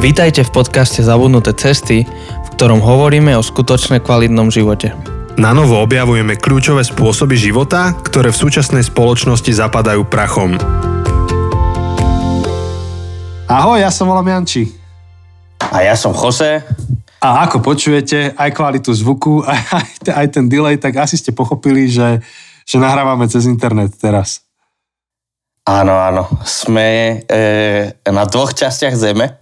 Vítajte v podcaste Zabudnuté cesty, v ktorom hovoríme o skutočne kvalitnom živote. Na novo objavujeme kľúčové spôsoby života, ktoré v súčasnej spoločnosti zapadajú prachom. Ahoj, ja som volám Janči. A ja som Jose. A ako počujete, aj kvalitu zvuku, aj, aj, aj ten delay, tak asi ste pochopili, že, že nahrávame cez internet teraz. Áno, áno. Sme e, na dvoch častiach Zeme.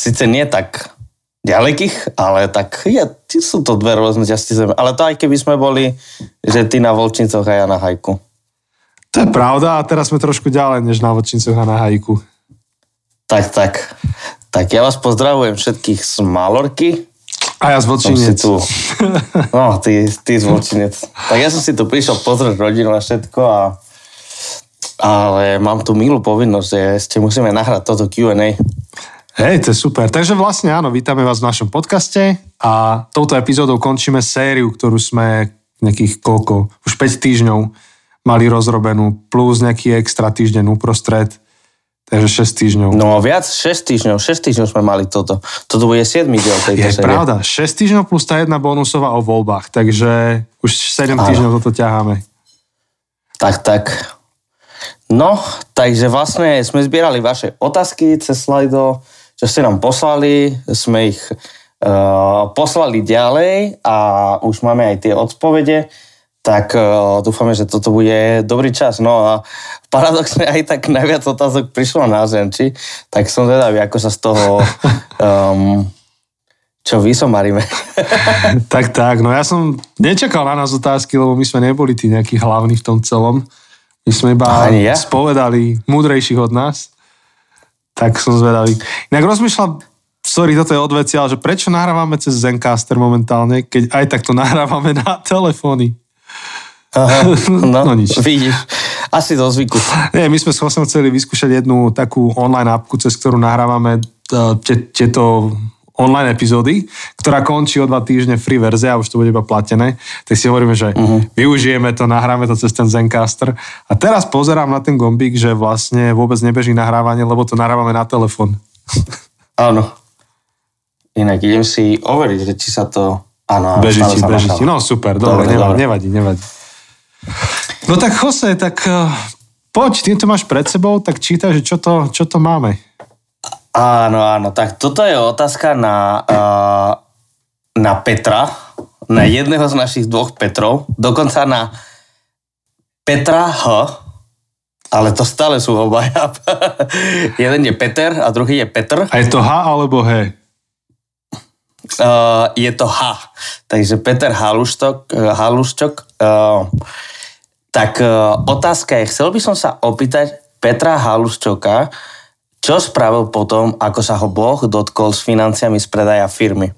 Sice nie tak ďalekých, ale tak je, sú to dve rôzne časti Zeme. Ale to aj keby sme boli, že ty na Volčincoch a ja na Hajku. To je pravda a teraz sme trošku ďalej než na Volčincoch a na Hajku. Tak, tak. Tak ja vás pozdravujem všetkých z Malorky. A ja z Volčinec. Tu... No, ty, ty z Volčinec. Tak ja som si tu prišiel pozrieť rodinu a všetko a ale mám tu milú povinnosť, že ste musíme nahrať toto Q&A. Hej, to je super. Takže vlastne áno, vítame vás v našom podcaste a touto epizódou končíme sériu, ktorú sme nejakých koľko, už 5 týždňov mali rozrobenú, plus nejaký extra týždeň uprostred. Takže 6 týždňov. No viac, 6 týždňov, 6 týždňov sme mali toto. Toto bude 7 diel tejto Je série. pravda, 6 týždňov plus tá jedna bonusová o voľbách, takže už 7 Áno. týždňov toto ťaháme. Tak, tak. No, takže vlastne sme zbierali vaše otázky cez slajdo, čo ste nám poslali, sme ich uh, poslali ďalej a už máme aj tie odpovede tak uh, dúfame, že toto bude dobrý čas. No a paradoxne aj tak najviac otázok prišlo na Zenči, tak som vedavý, ako sa z toho um, čo vysomaríme. tak, tak, no ja som nečakal na nás otázky, lebo my sme neboli tí nejakí hlavní v tom celom. My sme iba ja? spovedali múdrejších od nás. Tak som zvedavý. Inak rozmýšľam, sorry, toto je odveci, ale že prečo nahrávame cez Zencaster momentálne, keď aj takto nahrávame na telefóny. Aha, no, no nič. Vidíš, asi do zvyku. Nie, my sme Chosom chceli vyskúšať jednu takú online appku, cez ktorú nahrávame tieto online epizódy, ktorá končí o dva týždne free verzia a už to bude iba platené. Tak si hovoríme, že uh-huh. využijeme to, nahráme to cez ten Zencaster. A teraz pozerám na ten gombík, že vlastne vôbec nebeží nahrávanie, lebo to nahrávame na telefon. Áno. Inak idem si overiť, či sa to... Áno, beží ti, beží ti. No super, dobre, dobre, nevadí, dobre. nevadí, nevadí. No tak Jose, tak uh, poď, ty to máš pred sebou, tak čítaj, že čo to, čo to máme. Áno, áno, tak toto je otázka na, uh, na Petra, na jedného z našich dvoch Petrov, dokonca na Petra H, ale to stále sú obaja. Jeden je Peter a druhý je Petr. A je to H alebo H? Uh, je to H. Takže Peter Haluštok, Haluščok. Uh, tak uh, otázka je, chcel by som sa opýtať Petra Haluščoka, čo spravil potom, ako sa ho Boh dotkol s financiami z predaja firmy.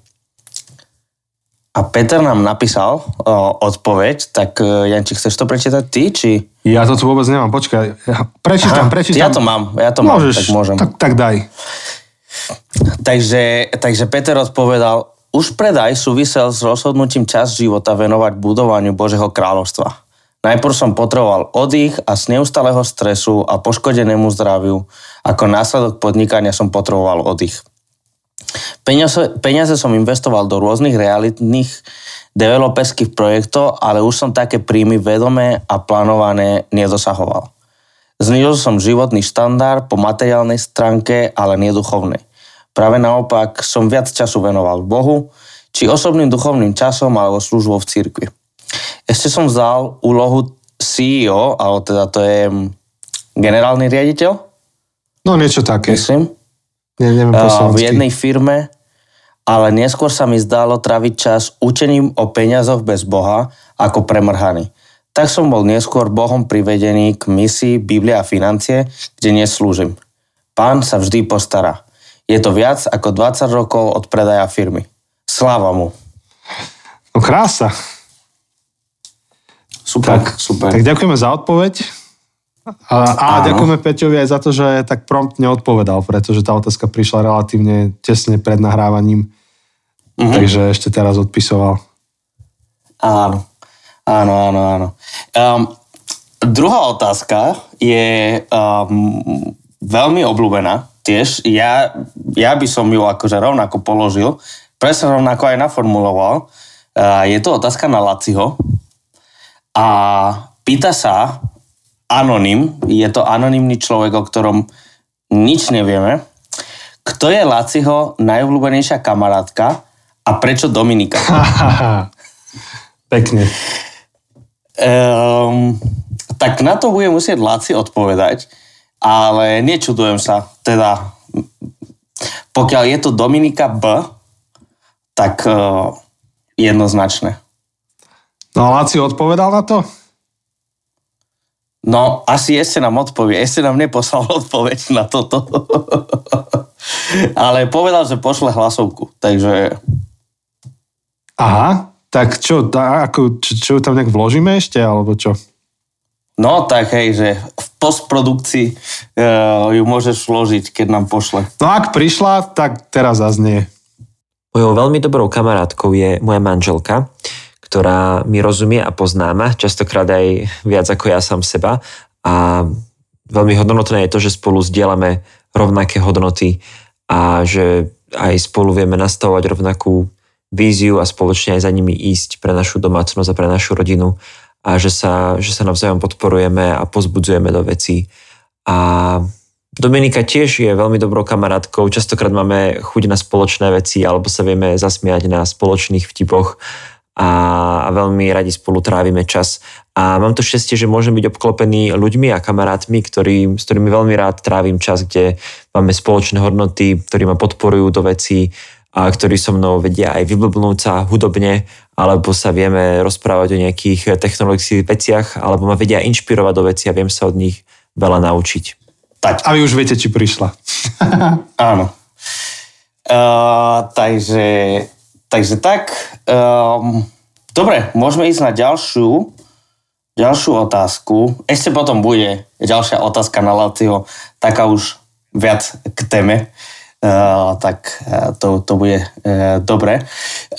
A Peter nám napísal uh, odpoveď, tak uh, Janči, chceš to prečítať ty, či... Ja to tu vôbec nemám, počkaj. Ja prečítam, Aha, prečítam. Ja to mám, ja to Môžeš, mám, tak môžem. Tak, tak daj. Takže, takže Peter odpovedal, už predaj súvisel s rozhodnutím čas života venovať budovaniu Božieho kráľovstva. Najprv som potreboval oddych a z neustáleho stresu a poškodenému zdraviu. Ako následok podnikania som potreboval oddych. Peniaze, peniaze som investoval do rôznych realitných developerských projektov, ale už som také príjmy vedomé a plánované nedosahoval. Znižil som životný štandard po materiálnej stránke, ale neduchovnej. Práve naopak som viac času venoval Bohu, či osobným duchovným časom alebo službou v cirkvi. Ešte som vzal úlohu CEO, alebo teda to je generálny riaditeľ. No niečo také. Myslím. Ne, neviem v jednej firme, ale neskôr sa mi zdalo traviť čas učením o peniazoch bez Boha ako premrhaný. Tak som bol neskôr Bohom privedený k misii Biblia a financie, kde neslúžim. Pán sa vždy postará. Je to viac ako 20 rokov od predaja firmy. Sláva mu. No krása. Super, tak, super. Tak ďakujeme za odpoveď. A, a ďakujeme Peťovi aj za to, že tak promptne odpovedal, pretože tá otázka prišla relatívne tesne pred nahrávaním. Mm-hmm. Takže ešte teraz odpisoval. Áno, áno, áno, áno. Um, druhá otázka je um, veľmi obľúbená tiež. Ja, ja by som ju akože rovnako položil, presne rovnako aj naformuloval. Uh, je to otázka na Laciho. A pýta sa anonym, je to anonymný človek, o ktorom nič nevieme. Kto je Laciho najobľúbenejšia kamarátka a prečo Dominika? Pekne. Um, tak na to bude musieť Laci odpovedať, ale nečudujem sa. Teda, pokiaľ je to Dominika B, tak uh, jednoznačné. No a Laci odpovedal na to? No, asi ešte nám odpovie. Ešte nám neposlal odpoveď na toto. Ale povedal, že pošle hlasovku. Takže... Aha, tak čo, tá, ako, čo, čo tam nejak vložíme ešte, alebo čo? No tak hej, že v postprodukcii uh, ju môžeš vložiť, keď nám pošle. No ak prišla, tak teraz zaznie. Mojou veľmi dobrou kamarátkou je moja manželka, ktorá mi rozumie a pozná ma, častokrát aj viac ako ja sám seba. A veľmi hodnotné je to, že spolu zdieľame rovnaké hodnoty a že aj spolu vieme nastavovať rovnakú víziu a spoločne aj za nimi ísť pre našu domácnosť a pre našu rodinu a že sa, že sa navzájom podporujeme a pozbudzujeme do vecí. A Dominika tiež je veľmi dobrou kamarátkou, častokrát máme chuť na spoločné veci alebo sa vieme zasmiať na spoločných vtipoch a, veľmi radi spolu trávime čas. A mám to šťastie, že môžem byť obklopený ľuďmi a kamarátmi, ktorý, s ktorými veľmi rád trávim čas, kde máme spoločné hodnoty, ktorí ma podporujú do vecí, a ktorí so mnou vedia aj vyblbnúť sa hudobne, alebo sa vieme rozprávať o nejakých technologických veciach, alebo ma vedia inšpirovať do veci a viem sa od nich veľa naučiť. Tak. A vy už viete, či prišla. Áno. Uh, takže, takže tak. Um, dobre, môžeme ísť na ďalšiu, ďalšiu otázku. Ešte potom bude ďalšia otázka na Laciho, taká už viac k téme. Uh, tak uh, to, to bude uh, dobre.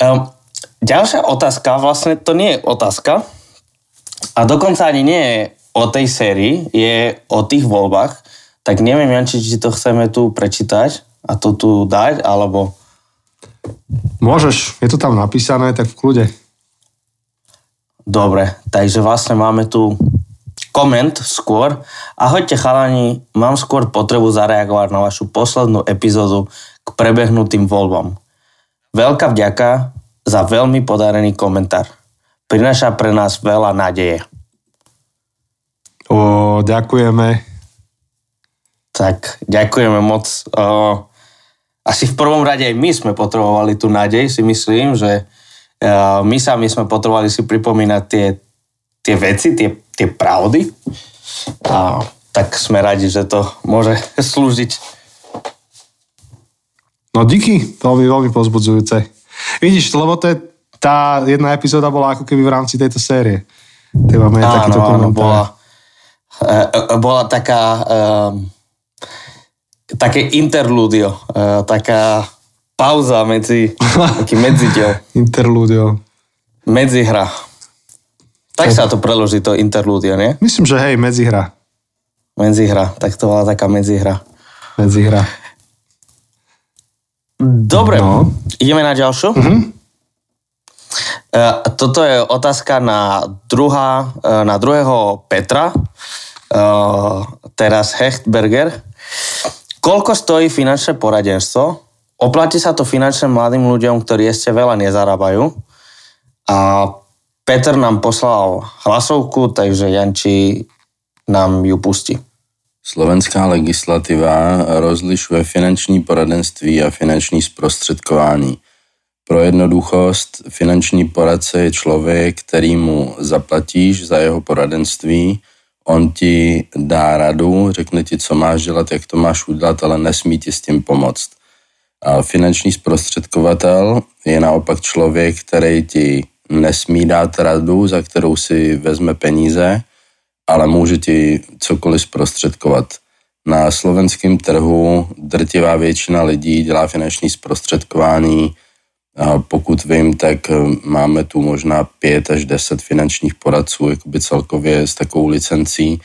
Um, ďalšia otázka, vlastne to nie je otázka a dokonca ani nie je o tej sérii, je o tých voľbách, tak neviem, Janči, či to chceme tu prečítať a to tu dať, alebo... Môžeš, je to tam napísané, tak v kľude. Dobre, takže vlastne máme tu koment skôr. Ahojte chalani, mám skôr potrebu zareagovať na vašu poslednú epizódu k prebehnutým voľbám. Veľká vďaka za veľmi podarený komentár. Prináša pre nás veľa nádeje. O, ďakujeme. Tak, ďakujeme moc. O, asi v prvom rade aj my sme potrebovali tú nádej, si myslím, že o, my sami sme potrebovali si pripomínať tie, tie veci, tie tie pravdy. A tak sme radi, že to môže slúžiť. No díky, veľmi, veľmi pozbudzujúce. Vidíš, lebo to je, tá jedna epizóda bola ako keby v rámci tejto série. Ty máme áno, takýto áno, bola, e, e, bola taká um, také interludio, uh, taká pauza medzi, taký medzidiel. interludio. Medzihra. Tak sa to preloží, to interlúdia, nie? Myslím, že hej, medzihra. Medzihra, tak to bola taká medzihra. Medzihra. Dobre, no. ideme na ďalšiu. Uh-huh. Toto je otázka na, druhá, e, na druhého Petra, e, teraz Hechtberger. Koľko stojí finančné poradenstvo? Oplatí sa to finančne mladým ľuďom, ktorí ešte veľa nezarábajú. A Peter nám poslal hlasovku, takže Janči nám ju pustí. Slovenská legislativa rozlišuje finanční poradenství a finanční zprostředkování. Pro jednoduchost, finanční poradce je člověk, který mu zaplatíš za jeho poradenství, on ti dá radu, řekne ti, co máš dělat, jak to máš udělat, ale nesmí ti s tím pomoct. A finanční zprostředkovatel je naopak člověk, který ti nesmí dát radu, za kterou si vezme peníze, ale může ti cokoliv zprostředkovat. Na slovenském trhu drtivá většina lidí dělá finanční zprostředkování. A pokud vím, tak eh, máme tu možná pět až deset finančních poradců jakoby celkově s takovou licencí,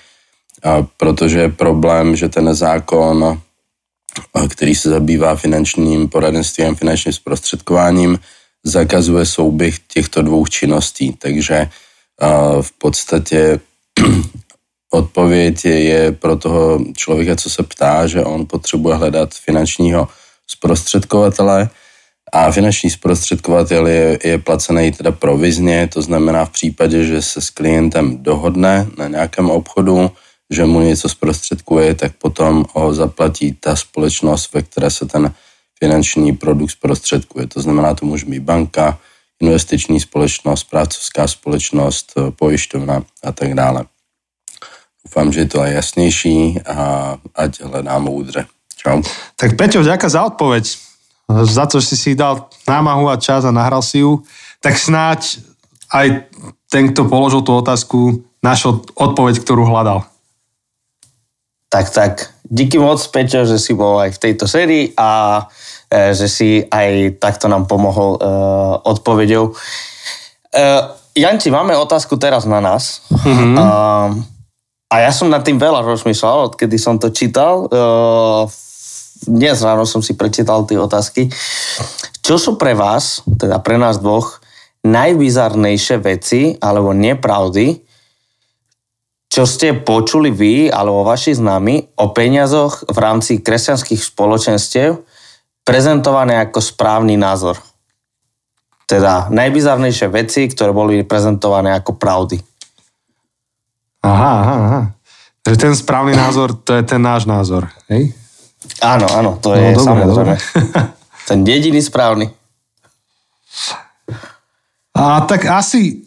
a protože je problém, že ten zákon který se zabývá finančním poradenstvím, finančním zprostředkováním, zakazuje souběh těchto dvou činností. Takže v podstatě odpověď je pro toho člověka, co se ptá, že on potřebuje hledat finančního zprostředkovatele a finanční zprostředkovatel je, je placený teda provizně, to znamená v případě, že se s klientem dohodne na nějakém obchodu, že mu něco zprostředkuje, tak potom ho zaplatí ta společnost, ve které se ten finanční produkt zprostředkuje. To znamená, to může být banka, investiční společnost, prácovská společnost, pojišťovna a tak dále. Dúfam, že je to aj jasnejší a ať hľadá múdre. Čau. Tak Peťo, ďakujem za odpoveď. Za to, že si si dal námahu a čas a nahral si ju. Tak snáď aj ten, kto položil tú otázku, našiel odpoveď, ktorú hľadal. Tak, tak. Díky moc, Peťo, že si bol aj v tejto sérii a e, že si aj takto nám pomohol e, odpovedou. E, Janči, máme otázku teraz na nás. Mm-hmm. E, a ja som nad tým veľa rozmýšľal, odkedy som to čítal. E, dnes ráno som si prečítal tie otázky. Čo sú pre vás, teda pre nás dvoch, najbizarnejšie veci alebo nepravdy, čo ste počuli vy alebo vaši známi o peniazoch v rámci kresťanských spoločenstiev prezentované ako správny názor. Teda najbizarnejšie veci, ktoré boli prezentované ako pravdy. Aha, aha, aha. Takže ten správny názor, to je ten náš názor, hej? Áno, áno, to je no, dobre, samozrejme. Dobre. ten jediný správny. A tak asi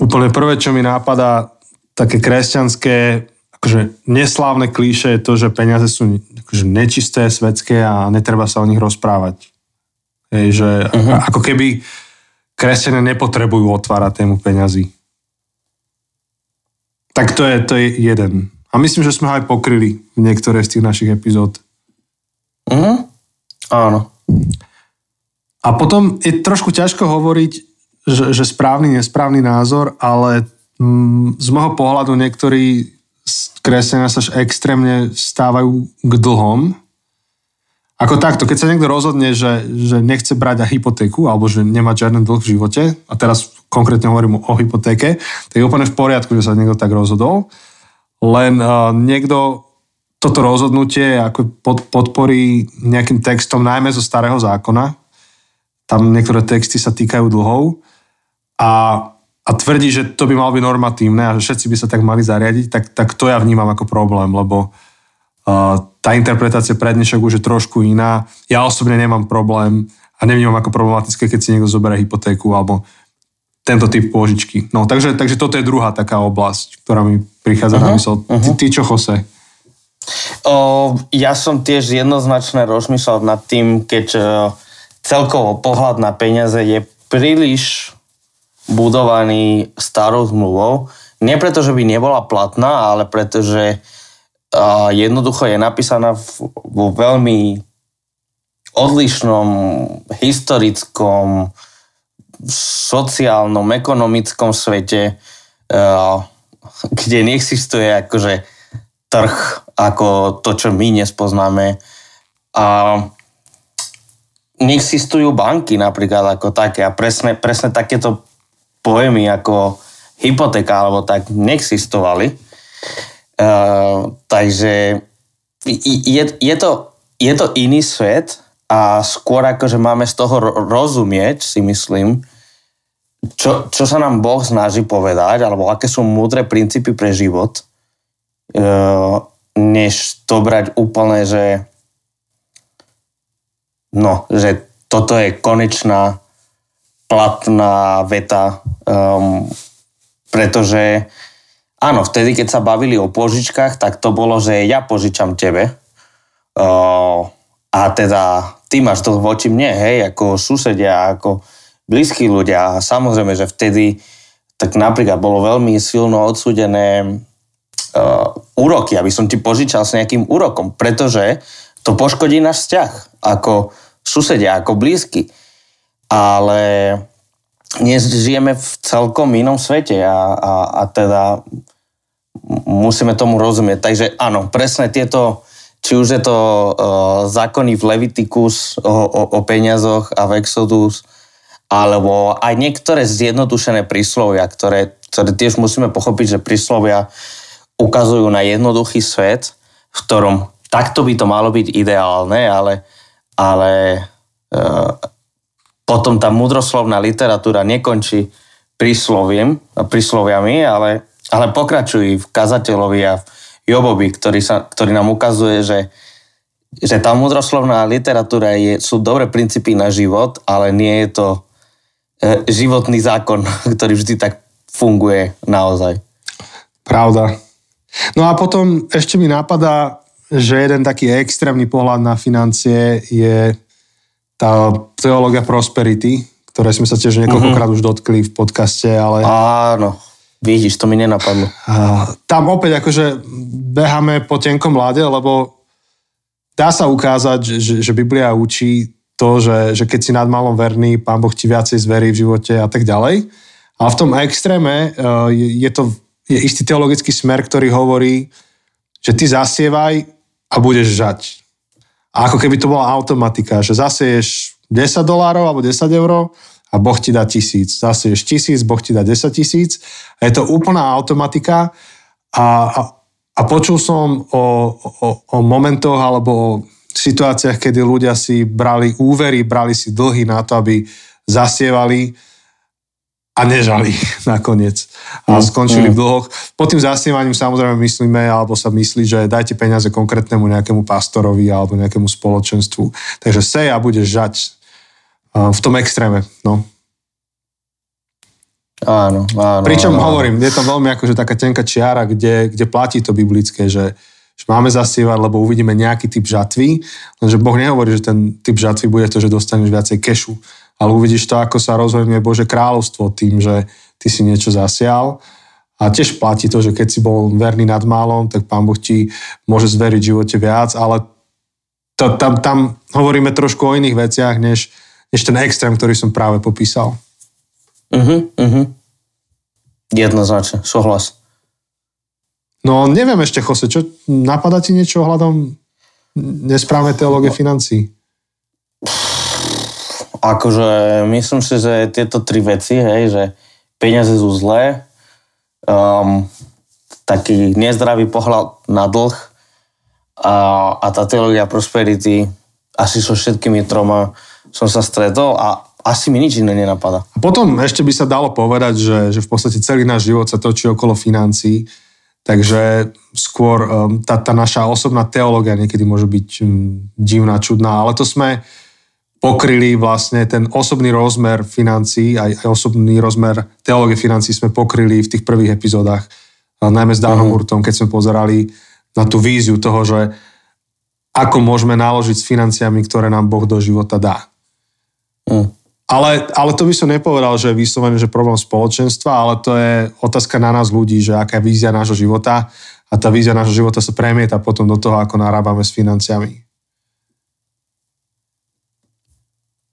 úplne prvé, čo mi nápada, také kresťanské, akože neslávne klíše je to, že peniaze sú akože nečisté, svetské a netreba sa o nich rozprávať. Hej, že uh-huh. ako keby kresťania nepotrebujú otvárať tému peňazí. Tak to je, to je jeden. A myslím, že sme ho aj pokryli v niektoré z tých našich epizód. Uh-huh. Áno. A potom je trošku ťažko hovoriť, že, že správny, nesprávny názor, ale Mm, z môjho pohľadu niektorí kresťania sa extrémne stávajú k dlhom. Ako takto, keď sa niekto rozhodne, že, že nechce brať aj hypotéku alebo že nemá žiadny dlh v živote, a teraz konkrétne hovorím o hypotéke, tak je úplne v poriadku, že sa niekto tak rozhodol. Len uh, niekto toto rozhodnutie ako pod, podporí nejakým textom, najmä zo starého zákona. Tam niektoré texty sa týkajú dlhov. A a tvrdí, že to by malo byť normatívne a že všetci by sa tak mali zariadiť, tak, tak to ja vnímam ako problém, lebo uh, tá interpretácia pre dnešok už je trošku iná. Ja osobne nemám problém a nevnímam ako problematické, keď si niekto zoberie hypotéku alebo tento typ pôžičky. No, takže, takže toto je druhá taká oblasť, ktorá mi prichádza uh-huh, na mhm. Uh-huh. Ty, ty čo, Jose? O, ja som tiež jednoznačne rozmýšľal nad tým, keď uh, celkovo pohľad na peniaze je príliš budovaný starou zmluvou. Nie preto, že by nebola platná, ale preto, že jednoducho je napísaná vo veľmi odlišnom historickom, sociálnom, ekonomickom svete, kde neexistuje akože trh ako to, čo my nespoznáme. A neexistujú banky napríklad ako také a presne, presne takéto pojmy ako hypotéka alebo tak neexistovali. Uh, takže je, je, to, je to iný svet a skôr akože máme z toho rozumieť, si myslím, čo, čo sa nám Boh snaží povedať, alebo aké sú múdre princípy pre život, uh, než to brať úplne, že no, že toto je konečná platná veta, um, pretože áno, vtedy, keď sa bavili o požičkách, tak to bolo, že ja požičam tebe. Uh, a teda ty máš to voči mne, hej, ako susedia, ako blízki ľudia a samozrejme, že vtedy tak napríklad bolo veľmi silno odsúdené uh, úroky, aby som ti požičal s nejakým úrokom, pretože to poškodí náš vzťah ako susedia, ako blízky ale dnes žijeme v celkom inom svete a, a, a teda musíme tomu rozumieť. Takže áno, presne tieto, či už je to uh, zákony v Leviticus o, o, o peniazoch a v Exodus, alebo aj niektoré zjednodušené príslovia, ktoré, ktoré tiež musíme pochopiť, že príslovia ukazujú na jednoduchý svet, v ktorom takto by to malo byť ideálne, ale, ale uh, potom tá mudroslovná literatúra nekončí prísloviami, ale, ale pokračujú v kazateľovi a v Jobovi, ktorý, sa, ktorý nám ukazuje, že, že tá mudroslovná literatúra je, sú dobré princípy na život, ale nie je to e, životný zákon, ktorý vždy tak funguje naozaj. Pravda. No a potom ešte mi napadá, že jeden taký extrémny pohľad na financie je tá teológia prosperity, ktoré sme sa tiež niekoľkokrát uh-huh. už dotkli v podcaste, ale... Áno, vidíš, to mi nenapadlo. A tam opäť akože beháme po tenkom lade, lebo dá sa ukázať, že, že Biblia učí to, že, že keď si nad malom verný, Pán Boh ti viacej zverí v živote a tak ďalej. Ale v tom extréme je, je to je istý teologický smer, ktorý hovorí, že ty zasievaj a budeš žať. A ako keby to bola automatika, že zasieš 10 dolárov alebo 10 eur a Boh ti dá tisíc. Zasieš tisíc, Boh ti dá 10 tisíc. A je to úplná automatika a, a, a počul som o, o, o momentoch alebo o situáciách, kedy ľudia si brali úvery, brali si dlhy na to, aby zasievali a nežali nakoniec a mm, skončili mm. v dlhoch. Pod tým zasnievaním samozrejme myslíme, alebo sa myslí, že dajte peniaze konkrétnemu nejakému pastorovi alebo nejakému spoločenstvu. Takže sej a budeš žať v tom extréme. No. Áno, áno. Pričom áno, hovorím, je to veľmi akože taká tenká čiara, kde, kde platí to biblické, že, že máme zasievať, lebo uvidíme nejaký typ žatvy, lenže Boh nehovorí, že ten typ žatvy bude to, že dostaneš viacej kešu ale uvidíš to, ako sa rozhodne Bože kráľovstvo tým, že ty si niečo zasial. A tiež platí to, že keď si bol verný nad málom, tak Pán Boh ti môže zveriť v živote viac, ale to, tam, tam hovoríme trošku o iných veciach, než, než ten extrém, ktorý som práve popísal. Uh-huh, uh-huh. Jednoznačne, súhlas. No neviem ešte, Jose, čo, napadá ti niečo ohľadom nesprávnej teológie financí? Akože myslím si, že tieto tri veci, hej, že peniaze sú zlé, um, taký nezdravý pohľad na dlh a, a tá teológia prosperity, asi so všetkými troma som sa stretol a asi mi nič iné nenapadá. A potom ešte by sa dalo povedať, že, že v podstate celý náš život sa točí okolo financií, takže skôr um, tá, tá naša osobná teológia niekedy môže byť um, divná, čudná, ale to sme pokryli vlastne ten osobný rozmer financií, aj, aj osobný rozmer teológie financií sme pokryli v tých prvých epizódach, najmä s Dánom uh-huh. Urtom, keď sme pozerali na tú víziu toho, že ako môžeme naložiť s financiami, ktoré nám Boh do života dá. Uh. Ale, ale to by som nepovedal, že je vyslovený, že problém spoločenstva, ale to je otázka na nás ľudí, že aká je vízia nášho života a tá vízia nášho života sa premieta potom do toho, ako narábame s financiami.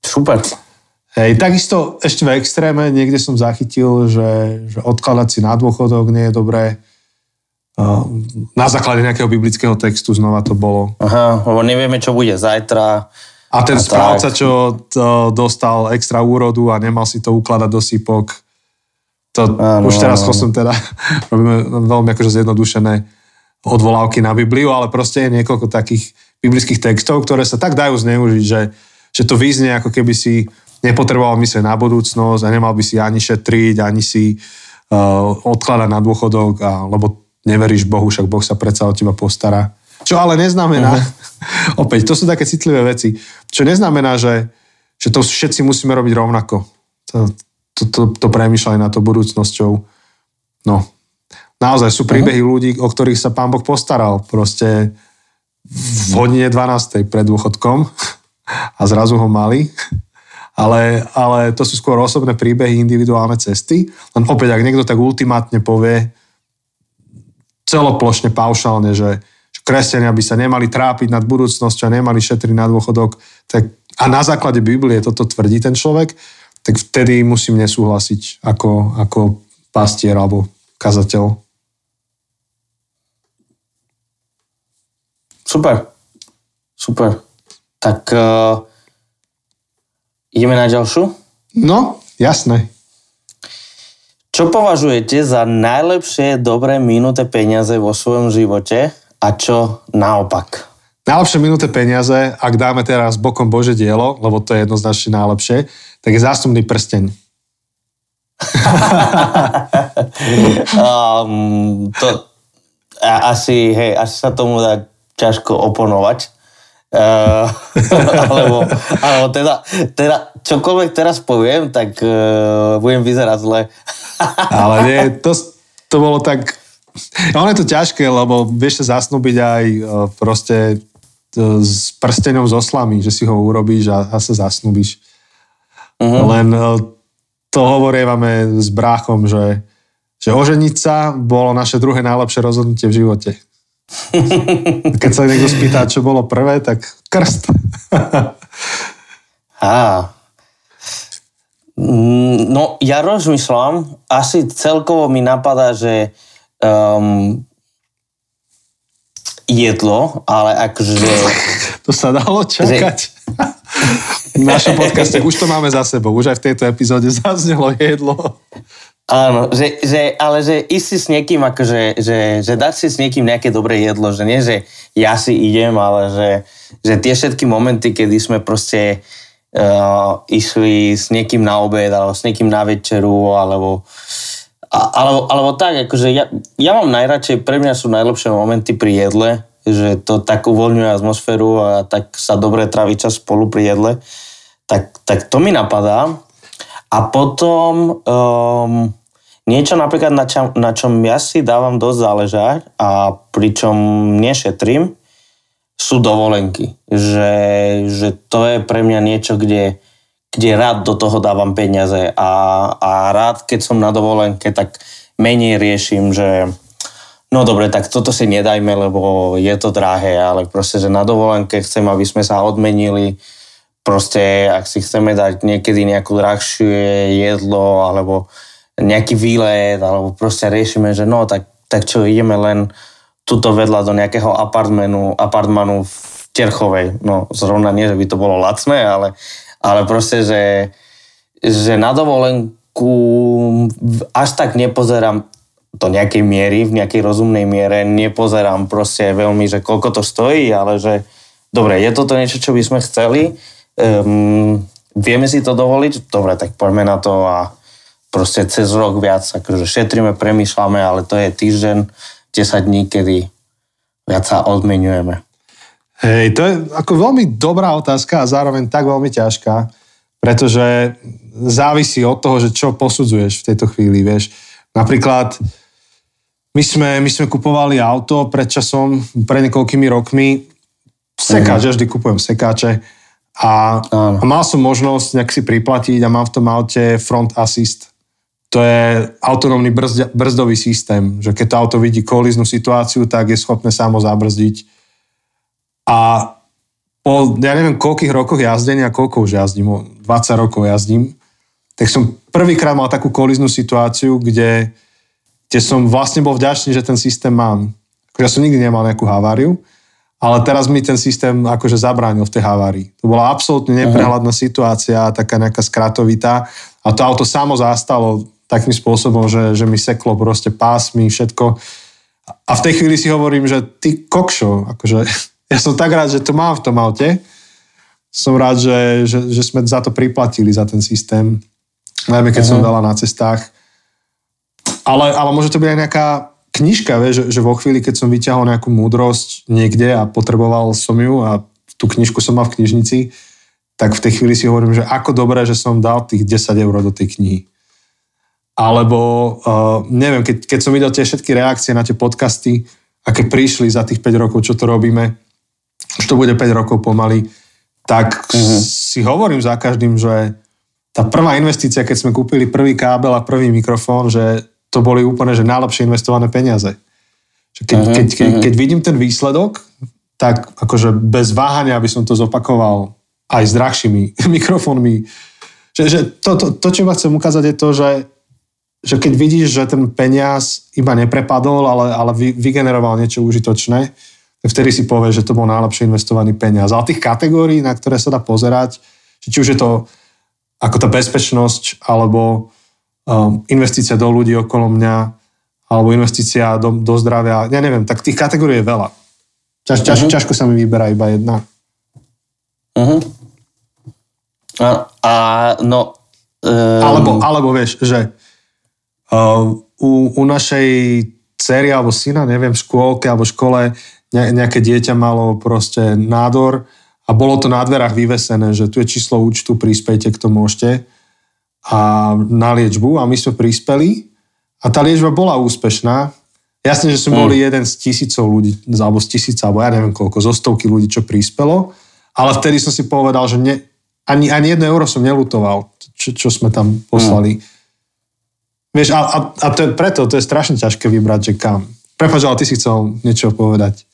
Super. Hej, takisto ešte v extréme niekde som zachytil, že, že odkladať si na dôchodok nie je dobré. Na základe nejakého biblického textu znova to bolo. Aha, lebo nevieme, čo bude zajtra. A ten a správca, tak. čo dostal extra úrodu a nemal si to ukladať do sípok, to ano, už teraz som teda, robíme veľmi akože zjednodušené odvolávky na Bibliu, ale proste je niekoľko takých biblických textov, ktoré sa tak dajú zneužiť, že že to vyznie ako keby si nepotreboval myslieť na budúcnosť a nemal by si ani šetriť, ani si uh, odkladať na dôchodok, a, lebo neveríš Bohu, však Boh sa predsa o teba postará. Čo ale neznamená, uh-huh. opäť, to sú také citlivé veci, čo neznamená, že, že to všetci musíme robiť rovnako. To, to, to, to premýšľali na to budúcnosťou. No, naozaj sú príbehy uh-huh. ľudí, o ktorých sa pán Boh postaral. Proste v hodine 12. pred dôchodkom a zrazu ho mali. Ale, ale to sú skôr osobné príbehy, individuálne cesty. Len opäť, ak niekto tak ultimátne povie celoplošne, paušálne, že kresťania by sa nemali trápiť nad budúcnosťou a nemali šetriť na dôchodok, tak, a na základe Biblie toto tvrdí ten človek, tak vtedy musím nesúhlasiť ako, ako pastier alebo kazateľ. Super. super. Tak uh, ideme na ďalšiu? No, jasné. Čo považujete za najlepšie dobré minuté peniaze vo svojom živote a čo naopak? Najlepšie minúte peniaze, ak dáme teraz bokom Bože dielo, lebo to je jednoznačne najlepšie, tak je zástupný prsteň. um, to asi, hej, asi sa tomu dá ťažko oponovať. Uh, alebo, alebo teda, teda čokoľvek teraz poviem, tak uh, budem vyzerať zle. Ale nie, to, to bolo tak... Ono je to ťažké, lebo vieš sa zasnúbiť aj uh, proste uh, s prsteňom z oslami, že si ho urobíš a, a sa zasnúbiš. Uh-huh. Len uh, to hovorívame s bráchom, že, že oženiť sa bolo naše druhé najlepšie rozhodnutie v živote. Keď sa niekto spýta, čo bolo prvé, tak krst. Á. Mm, No, ja rozmýšľam, asi celkovo mi napadá, že um, jedlo, ale akože... To sa dalo čakať. V našom podcaste už to máme za sebou. Už aj v tejto epizóde zaznelo jedlo. Áno, že, že, ale že ísť si s niekým, akože, že, že dať si s niekým nejaké dobré jedlo, že nie, že ja si idem, ale že, že tie všetky momenty, kedy sme proste uh, išli s niekým na obed, alebo s niekým na večeru, alebo, a, alebo, alebo tak, akože ja, ja mám najradšej, pre mňa sú najlepšie momenty pri jedle, že to tak uvoľňuje atmosféru a tak sa dobre trávi čas spolu pri jedle, tak, tak to mi napadá. A potom um, niečo napríklad, na, čom, na čom ja si dávam dosť záležať a pričom nešetrím, sú dovolenky. Že, že to je pre mňa niečo, kde, kde rád do toho dávam peniaze a, a rád, keď som na dovolenke, tak menej riešim, že no dobre, tak toto si nedajme, lebo je to drahé, ale proste, že na dovolenke chcem, aby sme sa odmenili, proste, ak si chceme dať niekedy nejakú drahšie jedlo, alebo nejaký výlet, alebo proste riešime, že no, tak, tak čo, ideme len tuto vedľa do nejakého apartmanu, apartmanu v Terchovej. No, zrovna nie, že by to bolo lacné, ale, ale proste, že, že na dovolenku až tak nepozerám do nejakej miery, v nejakej rozumnej miere, nepozerám proste veľmi, že koľko to stojí, ale že dobre, je toto niečo, čo by sme chceli, um, vieme si to dovoliť, dobre, tak poďme na to a proste cez rok viac, akože šetríme, premýšľame, ale to je týždeň, 10 dní, kedy viac sa odmenujeme. Hej, to je ako veľmi dobrá otázka a zároveň tak veľmi ťažká, pretože závisí od toho, že čo posudzuješ v tejto chvíli, vieš. Napríklad my sme, my sme kupovali auto pred časom, pred niekoľkými rokmi, sekáč, ja vždy kupujem sekáče a, a mal som možnosť nejak si priplatiť a mám v tom aute front assist. To je autonómny brzd, brzdový systém, že keď to auto vidí koliznú situáciu, tak je schopné samo zabrzdiť. A po, ja neviem, koľkých rokoch jazdenia, koľko už jazdím, 20 rokov jazdím, tak som prvýkrát mal takú koliznú situáciu, kde, kde som vlastne bol vďačný, že ten systém mám. Ja som nikdy nemal nejakú haváriu, ale teraz mi ten systém akože zabránil v tej havárii. To bola absolútne neprehľadná situácia, taká nejaká skratovitá a to auto samo zastalo takým spôsobom, že, že mi seklo proste pásmy, všetko. A v tej chvíli si hovorím, že ty kokšo, akože ja som tak rád, že to mám v tom aute. Som rád, že, že, že sme za to priplatili, za ten systém. Najmä keď uh-huh. som dala na cestách. Ale, ale môže to byť aj nejaká knižka, vie, že, že vo chvíli, keď som vyťahol nejakú múdrosť niekde a potreboval som ju a tú knižku som mal v knižnici, tak v tej chvíli si hovorím, že ako dobré, že som dal tých 10 eur do tej knihy. Alebo, uh, neviem, keď, keď som videl tie všetky reakcie na tie podcasty, aké prišli za tých 5 rokov, čo to robíme, už to bude 5 rokov pomaly, tak uh-huh. si hovorím za každým, že tá prvá investícia, keď sme kúpili prvý kábel a prvý mikrofón, že to boli úplne že najlepšie investované peniaze. Že keď, uh-huh, keď, keď, uh-huh. keď vidím ten výsledok, tak akože bez váhania by som to zopakoval aj s drahšími mikrofónmi. Že, že to, to, to, čo vám chcem ukázať, je to, že že keď vidíš, že ten peniaz iba neprepadol, ale, ale vy, vygeneroval niečo užitočné, vtedy si povie, že to bol najlepšie investovaný peniaz. Ale tých kategórií, na ktoré sa dá pozerať, či už je to ako tá bezpečnosť, alebo um, investícia do ľudí okolo mňa, alebo investícia do, do zdravia, ja neviem, tak tých kategórií je veľa. Ťaž, ťaž, uh-huh. Ťažko sa mi vyberá iba jedna. Uh-huh. A, a no... Um... Alebo, alebo vieš, že uh, u, u našej cery alebo syna, neviem, v škôlke alebo škole ne, nejaké dieťa malo proste nádor a bolo to na dverách vyvesené, že tu je číslo účtu, prispejte, kto môžete a na liečbu a my sme prispeli a tá liečba bola úspešná. Jasne, že sme mm. boli jeden z tisícov ľudí, alebo z tisíca, alebo ja neviem koľko, zo stovky ľudí, čo prispelo, ale vtedy som si povedal, že ne, ani, ani jedno euro som nelutoval, čo, čo sme tam poslali. Mm. Vieš, a, a, a to je preto, to je strašne ťažké vybrať, že kam. Prepač, ale ty si chcel niečo povedať.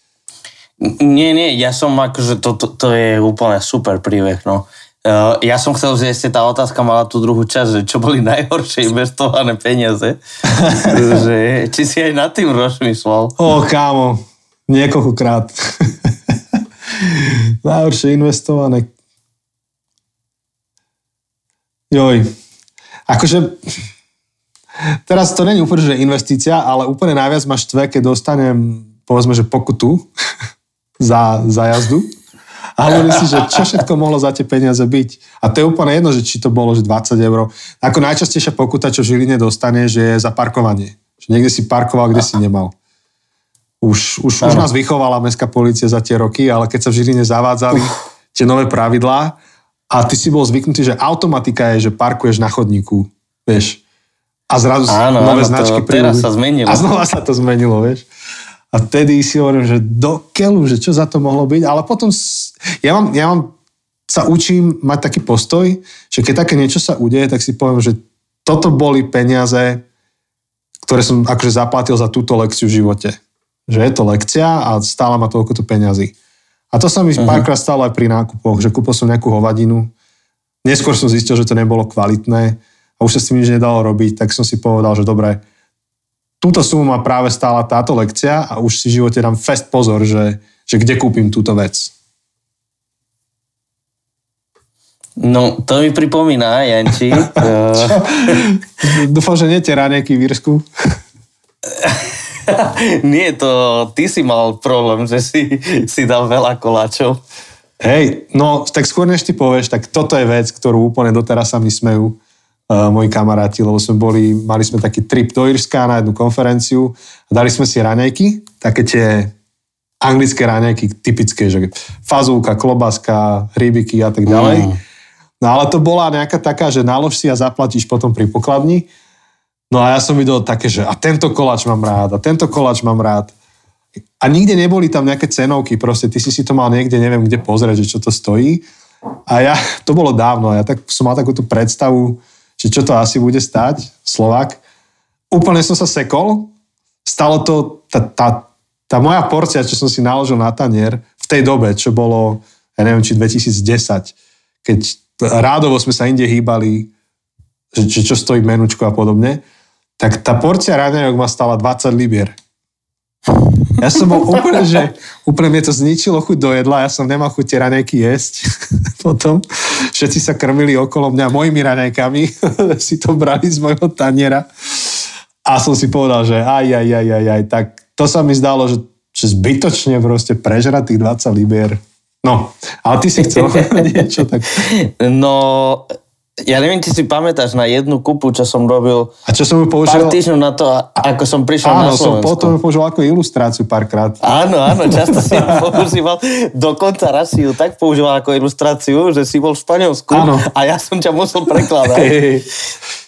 Nie, nie, ja som akože, to, to, to je úplne super príbeh, no. Uh, ja som chcel, že ešte tá otázka mala tú druhú časť, že čo boli najhoršie investované peniaze. že, či si aj nad tým rozmyslel? O, kámo, niekoľkokrát. najhoršie investované. Joj. Akože, teraz to není úplne, že investícia, ale úplne najviac ma štve, keď dostanem, povedzme, že pokutu za, za jazdu a hovorím si, že čo všetko mohlo za tie peniaze byť. A to je úplne jedno, že či to bolo že 20 eur. Ako najčastejšia pokuta, čo v Žiline dostane, že je za parkovanie. Že niekde si parkoval, kde si nemal. Už, už, už nás vychovala mestská policia za tie roky, ale keď sa v Žiline zavádzali tie nové pravidlá a ty si bol zvyknutý, že automatika je, že parkuješ na chodníku, vieš. A zrazu áno, nové áno, značky to, teraz sa zmenilo. A znova sa to zmenilo, vieš. A vtedy si hovorím, že do keľu, že čo za to mohlo byť. Ale potom ja mám, ja mám, sa učím mať taký postoj, že keď také niečo sa udeje, tak si poviem, že toto boli peniaze, ktoré som akože zaplatil za túto lekciu v živote. Že je to lekcia a stála ma toľko to peňazí. A to sa mi uh-huh. párkrát stalo aj pri nákupoch, že kúpil som nejakú hovadinu. Neskôr som zistil, že to nebolo kvalitné a už sa s tým nič nedalo robiť, tak som si povedal, že dobre, túto sumu ma práve stála táto lekcia a už si v živote dám fest pozor, že, že kde kúpim túto vec. No, to mi pripomína, Janči. Dúfam, že nie tie ranieky v Írsku. nie, to ty si mal problém, že si, si dal veľa koláčov. Hej, no tak skôr než ty povieš, tak toto je vec, ktorú úplne doteraz sa mi smejú moji kamaráti, lebo sme boli, mali sme taký trip do Irska na jednu konferenciu a dali sme si raňajky, také tie anglické raňajky, typické, že fazúka, klobaska, rybiky a tak ďalej. Mm. No ale to bola nejaká taká, že nalož si a zaplatíš potom pri pokladni. No a ja som videl také, že a tento koláč mám rád, a tento koláč mám rád. A nikde neboli tam nejaké cenovky, proste ty si si to mal niekde, neviem kde pozrieť, že čo to stojí. A ja, to bolo dávno, ja tak som mal takú tú predstavu, že čo to asi bude stať, Slovak. Úplne som sa sekol, stalo to, tá, tá, tá moja porcia, čo som si naložil na tanier v tej dobe, čo bolo, ja neviem, či 2010, keď rádovo sme sa inde hýbali, že, že čo stojí menučko a podobne, tak tá porcia raňajok ma stala 20 libier. Ja som bol úplne, že úplne mi to zničilo chuť do jedla, ja som nemal chuť tie raňajky jesť. Potom všetci sa krmili okolo mňa mojimi raňajkami, si to brali z mojho taniera. A som si povedal, že aj, aj, aj, aj, aj, tak to sa mi zdalo, že, že zbytočne proste prežrať tých 20 libier. No, ale ty si chcel niečo tak. No, ja neviem, či si pamätáš na jednu kupu, čo som robil a čo som ju použil... pár týždňov na to, ako som prišiel áno, na Slovensku. Áno, som potom ju použil ako ilustráciu párkrát. Áno, áno, často si ju používal. Dokonca raz si ju tak používal ako ilustráciu, že si bol v Španielsku áno. a ja som ťa musel prekladať.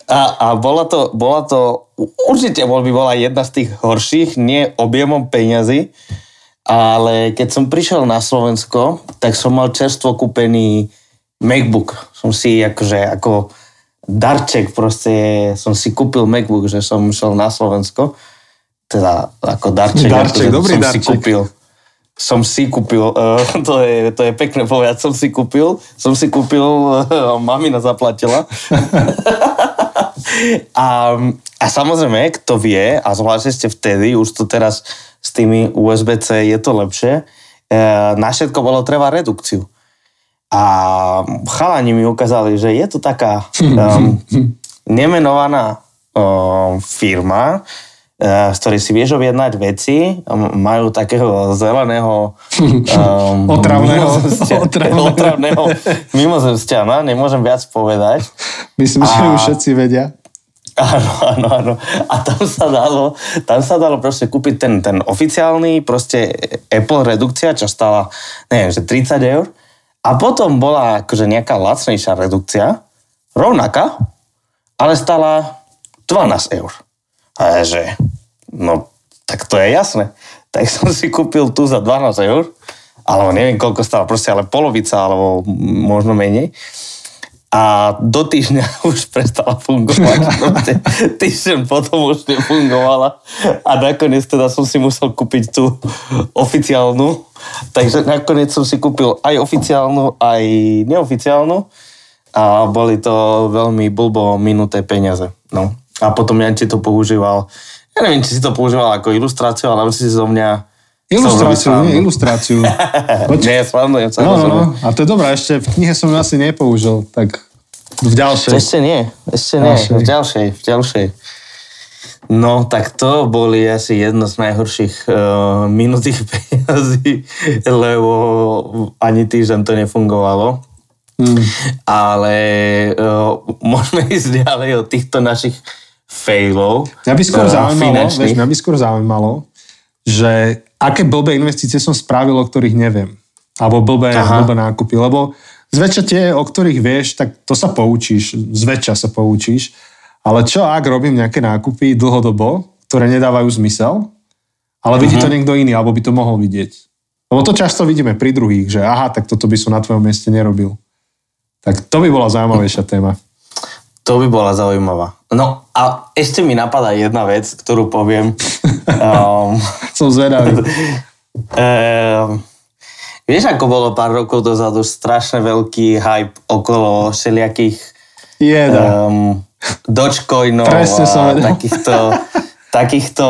A, a bola, to, bola to, určite bol by bola jedna z tých horších, nie objemom peňazí, ale keď som prišiel na Slovensko, tak som mal čerstvo kúpený MacBook. Som si akože ako darček proste som si kúpil MacBook, že som šiel na Slovensko. Teda ako darček. Darček, akože dobrý som darček. Si kúpil, som si kúpil, uh, to, je, to je pekné povedať, som si kúpil, som si kúpil, uh, mamina zaplatila. a, a samozrejme, kto vie, a zvlášť ste vtedy, už to teraz s tými USB-C je to lepšie. E, na všetko bolo treba redukciu. A chalani mi ukázali, že je to taká um, nemenovaná um, firma, uh, z ktorej si vieš objednať veci, um, majú takého zeleného um, Otravného. mimozemstia- Otravného. otravného mimozemšťana, nemôžem viac povedať. Myslím, že A- už všetci vedia. Áno, áno, áno. A tam sa dalo, tam sa dalo proste kúpiť ten, ten oficiálny proste Apple redukcia, čo stala, neviem, že 30 eur. A potom bola akože nejaká lacnejšia redukcia, rovnaká, ale stala 12 eur. A ja, že, no, tak to je jasné. Tak som si kúpil tu za 12 eur, alebo neviem, koľko stala, proste ale polovica, alebo možno menej. A do týždňa už prestala fungovať. Týždeň potom už nefungovala. A nakoniec teda som si musel kúpiť tú oficiálnu. Takže nakoniec som si kúpil aj oficiálnu, aj neoficiálnu. A boli to veľmi blbo minuté peniaze. No. A potom Janči to používal. Ja neviem, či si to používal ako ilustráciu, ale si zo mňa... Ilustráciu, nie ilustráciu. Nie, srandujem sa. no, no, no. A to je dobré, ešte v knihe som asi nepoužil, tak v ďalšej. Ešte nie, ešte nie, Ďalšej. v ďalšej, v ďalšej. No, tak to boli asi jedno z najhorších uh, minutých peniazí, lebo ani týždeň to nefungovalo. Hmm. Ale uh, môžeme ísť ďalej od týchto našich failov. Mňa by skôr eh, zaujímalo, vieš, mňa by skôr zaujímalo, že aké blbé investície som spravil, o ktorých neviem. Alebo blbé, Aha. blbé nákupy. Lebo zväčša tie, o ktorých vieš, tak to sa poučíš. Zväčša sa poučíš. Ale čo ak robím nejaké nákupy dlhodobo, ktoré nedávajú zmysel, ale vidí to niekto iný, alebo by to mohol vidieť. Lebo to často vidíme pri druhých, že aha, tak toto by som na tvojom mieste nerobil. Tak to by bola zaujímavejšia téma. To by bola zaujímavá. No a ešte mi napadá jedna vec, ktorú poviem. Um, Som zvedavý. Ehm, vieš, ako bolo pár rokov dozadu strašne veľký hype okolo všelijakých Jeda. um, Dogecoinov a takýchto, takýchto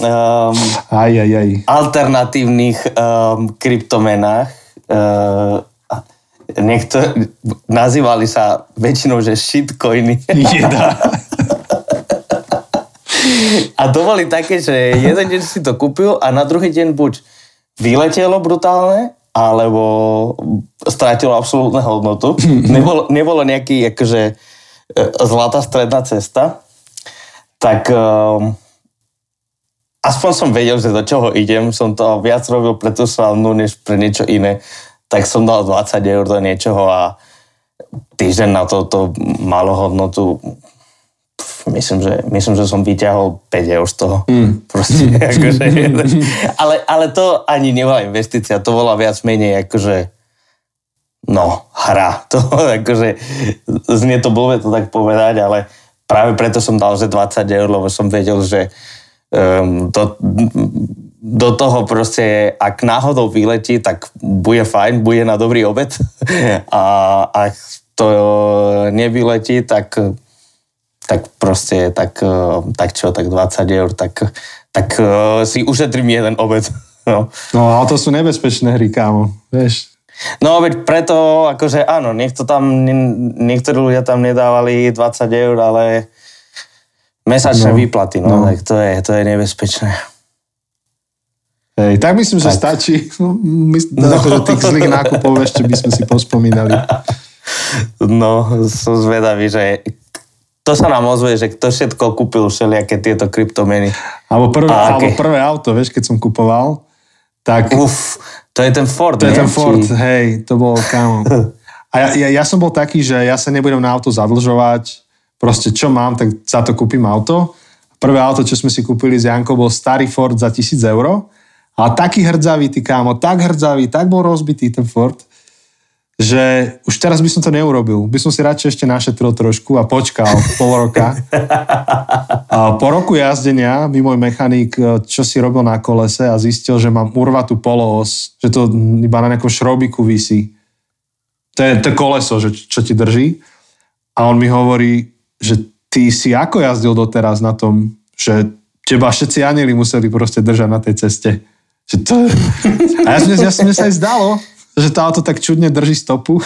um, Aj, aj, aj. alternatívnych um, kryptomenách. Uh, niekto, nazývali sa väčšinou, že shitcoiny. Jeda. A to boli také, že jeden deň si to kúpil a na druhý deň buď vyletelo brutálne, alebo strátilo absolútne hodnotu. Nebolo, nebolo nejaký akože zlatá stredná cesta. Tak um, aspoň som vedel, že do čoho idem. Som to viac robil pre tú srandu, než pre niečo iné. Tak som dal 20 eur do niečoho a týždeň na to to malo hodnotu myslím, že, myslím, že som vyťahol 5 eur z toho. Mm. Proste, akože, ale, ale to ani nebola investícia, to bola viac menej akože no, hra. To akože, znie to blbé to tak povedať, ale práve preto som dal, že 20 eur, lebo som vedel, že um, do, do toho proste, ak náhodou vyletí, tak bude fajn, bude na dobrý obed. A ak to nevyletí, tak tak proste, tak, eh, tak čo, tak 20 eur, tak, tak eh, si ušetrím jeden obed. No. No ale to sú nebezpečné hry, kámo. Vieš, no veď preto, akože áno, niekto tam, nie- niektorí ľudia tam nedávali 20 eur, ale mesačné No, výplaty, no, no. tak to je, to je nebezpečné. hej, tak myslím, že Tak. stačí. No, my, no. Akože tých zlých nákupov ešte by sme si pospomínali. No, som zvedavý, že to sa nám ozve, že kto všetko kúpil všelijaké tieto kryptomeny. Alebo prvé, alebo prvé auto, vieš, keď som kupoval, tak Uf, to je ten Ford, to je nie? ten Ford, Či- hej, to bol kámo. A ja, ja, ja som bol taký, že ja sa nebudem na auto zadlžovať, proste čo mám, tak za to kúpim auto. Prvé auto, čo sme si kúpili s Jankou, bol starý Ford za 1000 eur. A taký hrdzavý, ty kámo, tak hrdzavý, tak bol rozbitý ten Ford, že už teraz by som to neurobil. By som si radšej ešte našetril trošku a počkal pol roka. A po roku jazdenia mi môj mechanik, e, čo si robil na kolese a zistil, že mám urvatú poloos, že to iba na nejakom šrobiku visí. To je to koleso, že, čo ti drží. A on mi hovorí, že ty si ako jazdil doteraz na tom, že teba všetci anieli museli proste držať na tej ceste. Že to... A ja, som, ja som sa aj zdalo, že to auto tak čudne drží stopu.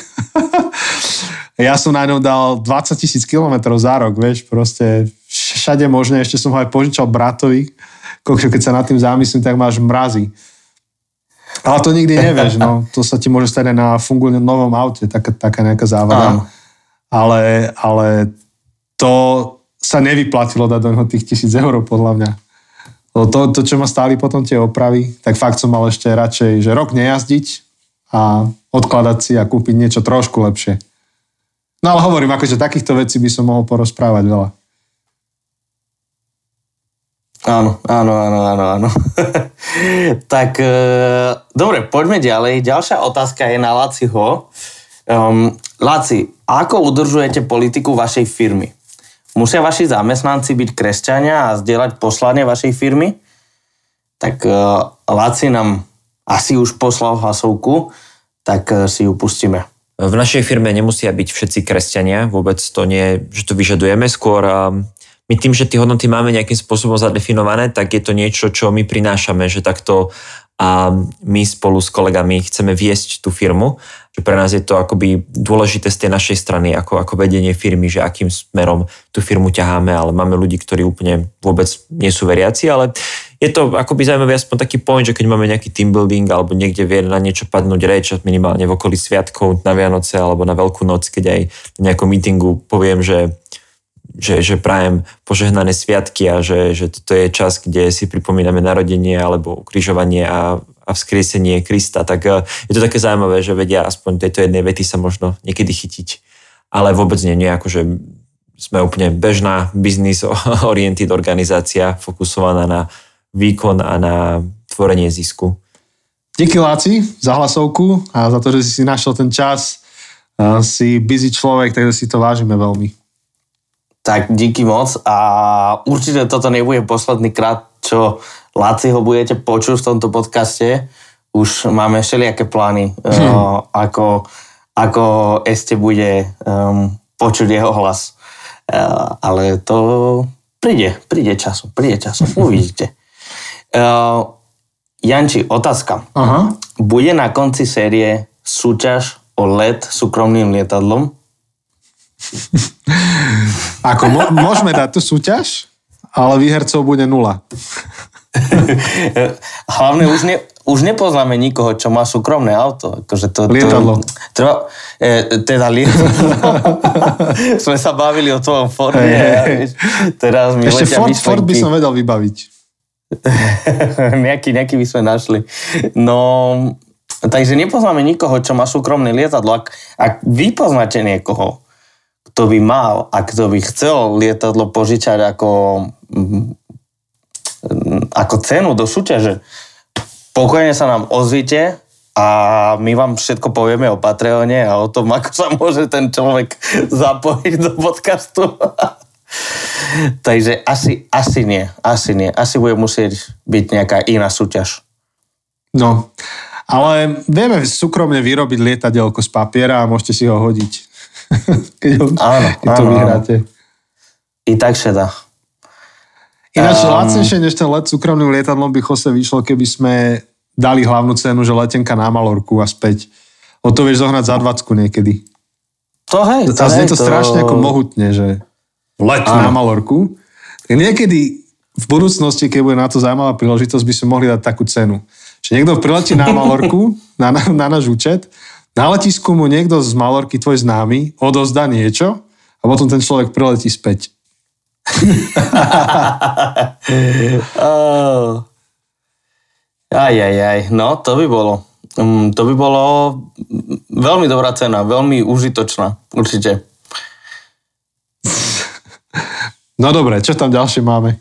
ja som na ňom dal 20 tisíc kilometrov za rok, vieš, proste všade možné, ešte som ho aj požičal bratovi, keď sa nad tým zamyslím, tak máš mrazy. Ale to nikdy nevieš, no. To sa ti môže stať aj na fungujúcom novom aute, taká, taká nejaká závada. Ale, ale to sa nevyplatilo dať do neho tých tisíc eur, podľa mňa. To, to, čo ma stáli potom tie opravy, tak fakt som mal ešte radšej, že rok nejazdiť a odkladať si a kúpiť niečo trošku lepšie. No ale hovorím, akože takýchto vecí by som mohol porozprávať veľa. Áno, áno, áno, áno, áno. tak e, dobre, poďme ďalej. Ďalšia otázka je na Laciho. Um, Laci, ako udržujete politiku vašej firmy? Musia vaši zamestnanci byť kresťania a zdieľať poslanie vašej firmy? Tak uh, Laci nám asi už poslal hlasovku, tak uh, si ju pustíme. V našej firme nemusia byť všetci kresťania, vôbec to nie, že to vyžadujeme, skôr um, my tým, že tie hodnoty máme nejakým spôsobom zadefinované, tak je to niečo, čo my prinášame, že takto a my spolu s kolegami chceme viesť tú firmu, že pre nás je to akoby dôležité z tej našej strany ako, ako vedenie firmy, že akým smerom tú firmu ťaháme, ale máme ľudí, ktorí úplne vôbec nie sú veriaci, ale je to akoby zaujímavý aspoň taký point, že keď máme nejaký team building alebo niekde vie na niečo padnúť reč, minimálne v okolí sviatkov na Vianoce alebo na Veľkú noc, keď aj na nejakom meetingu poviem, že že, že prajem požehnané sviatky a že, že toto je čas, kde si pripomíname narodenie alebo ukrižovanie a, a vzkriesenie Krista, tak eh, je to také zaujímavé, že vedia aspoň tejto jednej vety sa možno niekedy chytiť. Ale vôbec nie, nie ako, že sme úplne bežná business oriented organizácia fokusovaná na výkon a na tvorenie zisku. Díky Láci za hlasovku a za to, že si našiel ten čas. Si busy človek, takže si to vážime veľmi. Tak díky moc a určite toto nebude posledný krát, čo Laci ho budete počuť v tomto podcaste. Už máme všelijaké plány, hmm. uh, ako, ako ešte bude um, počuť jeho hlas. Uh, ale to príde, príde časom, príde časom, uvidíte. Uh, Janči, otázka. Aha. Bude na konci série súťaž o let súkromným lietadlom? Ako mo- môžeme dať tú súťaž, ale výhercov bude nula. Hlavne už, ne, už nepoznáme nikoho, čo má súkromné auto. Akože to, lietadlo. To, treba, e, teda lietadlo. Sme sa bavili o tvojom Forde. Hey, hey. Teraz mi Ešte Ford, Ford by som vedel vybaviť. nejaký, nejaký by sme našli. No, takže nepoznáme nikoho, čo má súkromné lietadlo. Ak, ak vy poznáte niekoho, kto by mal a kto by chcel lietadlo požičať ako, mm, ako cenu do súťaže, pokojne sa nám ozvite a my vám všetko povieme o Patreone a o tom, ako sa môže ten človek zapojiť do podcastu. Takže asi, asi nie, asi nie. Asi bude musieť byť nejaká iná súťaž. No, ale vieme súkromne vyrobiť lietadielko z papiera a môžete si ho hodiť. keď, ho, áno, keď to áno, vyhráte. I tak sa dá. Ináč um, lacnejšie než ten let súkromným lietadlom by Jose vyšlo, keby sme dali hlavnú cenu, že letenka na Malorku a späť. O to vieš zohnať za 20 niekedy. To hej, to, to hej, to, to strašne ako mohutne, že let áno. na Malorku. Niekedy v budúcnosti, keď bude na to zaujímavá príležitosť, by sme mohli dať takú cenu. Že niekto priletí na Malorku, na, na, na náš účet na letisku mu niekto z Malorky, tvoj známy, odozdá niečo a potom ten človek priletí späť. oh. Aj, aj, aj. No, to by bolo. Um, to by bolo veľmi dobrá cena, veľmi užitočná, určite. No dobre, čo tam ďalšie máme?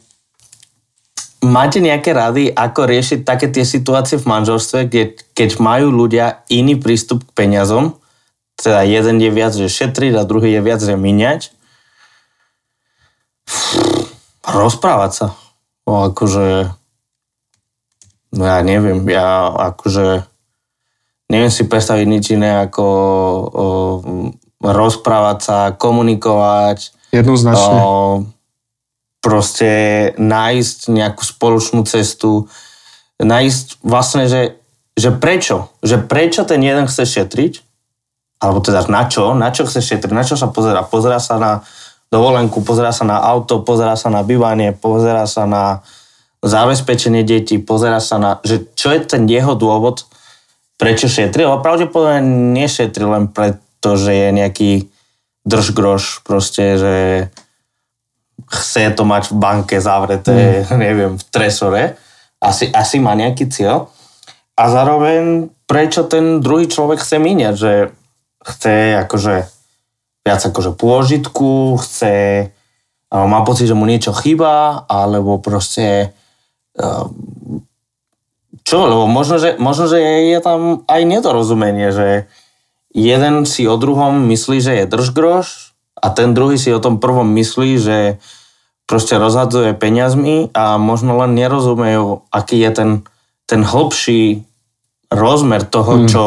Máte nejaké rady, ako riešiť také tie situácie v manželstve, kde, keď majú ľudia iný prístup k peniazom, teda jeden je viac, že šetriť a druhý je viac, že miniať? Rozprávať sa. O, akože, no ja neviem, ja akože neviem si predstaviť nič iné ako o, rozprávať sa, komunikovať. Jednoznačne. O, proste nájsť nejakú spoločnú cestu, nájsť vlastne, že, že prečo, že prečo ten jeden chce šetriť, alebo teda na čo, na čo chce šetriť, na čo sa pozera. Pozera sa na dovolenku, pozera sa na auto, pozera sa na bývanie, pozera sa na zabezpečenie detí, pozera sa na, že čo je ten jeho dôvod, prečo šetri, ale pravdepodobne nešetri len preto, že je nejaký držgroš, proste, že chce to mať v banke zavreté, mm. neviem, v tresore. Asi, asi má nejaký cieľ. A zároveň, prečo ten druhý človek chce míňať, že chce akože viac akože pôžitku, chce, má pocit, že mu niečo chýba, alebo proste čo, lebo možno že, možno, že je tam aj nedorozumenie, že jeden si o druhom myslí, že je držgroš a ten druhý si o tom prvom myslí, že proste rozhadzuje peniazmi a možno len nerozumejú, aký je ten, ten hlbší rozmer toho, hmm. čo,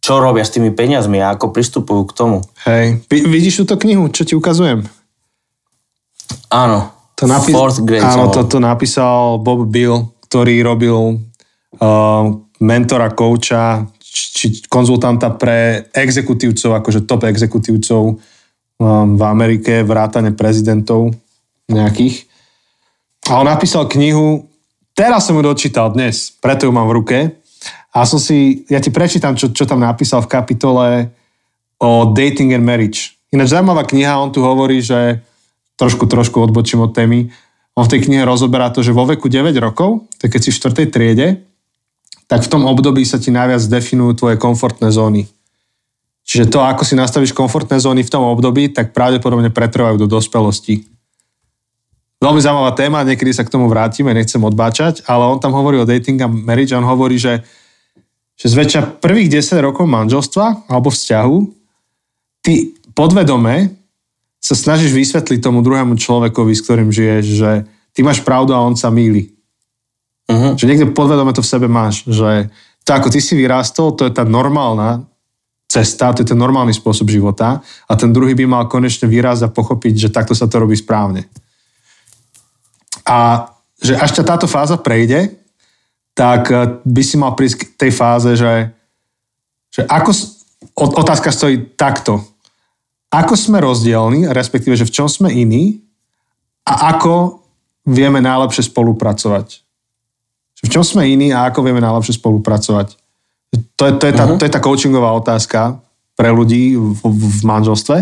čo robia s tými peniazmi a ako pristupujú k tomu. Hej, vidíš túto knihu, čo ti ukazujem? Áno, to napí- Fourth grade Áno, to, to napísal Bob Bill, ktorý robil uh, mentora, kouča, či konzultanta pre exekutívcov, akože top exekutívcov v Amerike, vrátane prezidentov nejakých. A on napísal knihu, teraz som ju dočítal dnes, preto ju mám v ruke. A som si, ja ti prečítam, čo, čo tam napísal v kapitole o dating and marriage. Ináč zaujímavá kniha, on tu hovorí, že trošku, trošku odbočím od témy, on v tej knihe rozoberá to, že vo veku 9 rokov, tak keď si v 4. triede, tak v tom období sa ti najviac definujú tvoje komfortné zóny. Čiže to, ako si nastavíš komfortné zóny v tom období, tak pravdepodobne pretrvajú do dospelosti. Veľmi zaujímavá téma, niekedy sa k tomu vrátime, nechcem odbáčať, ale on tam hovorí o dating a marriage on hovorí, že, že zväčša prvých 10 rokov manželstva alebo vzťahu ty podvedome sa snažíš vysvetliť tomu druhému človekovi, s ktorým žiješ, že ty máš pravdu a on sa míli. Uh-huh. Že niekde podvedome to v sebe máš, že to ako ty si vyrástol, to je tá normálna cesta, to je ten normálny spôsob života a ten druhý by mal konečne výraz a pochopiť, že takto sa to robí správne. A že až ťa táto fáza prejde, tak eh, by si mal prísť k tej fáze, že, že ako, otázka stojí takto, ako sme rozdielni, respektíve, že v čom sme iní a ako vieme najlepšie spolupracovať. V čom sme iní a ako vieme najlepšie spolupracovať. To je, to je, tá, uh-huh. to je tá coachingová otázka pre ľudí v, v manželstve.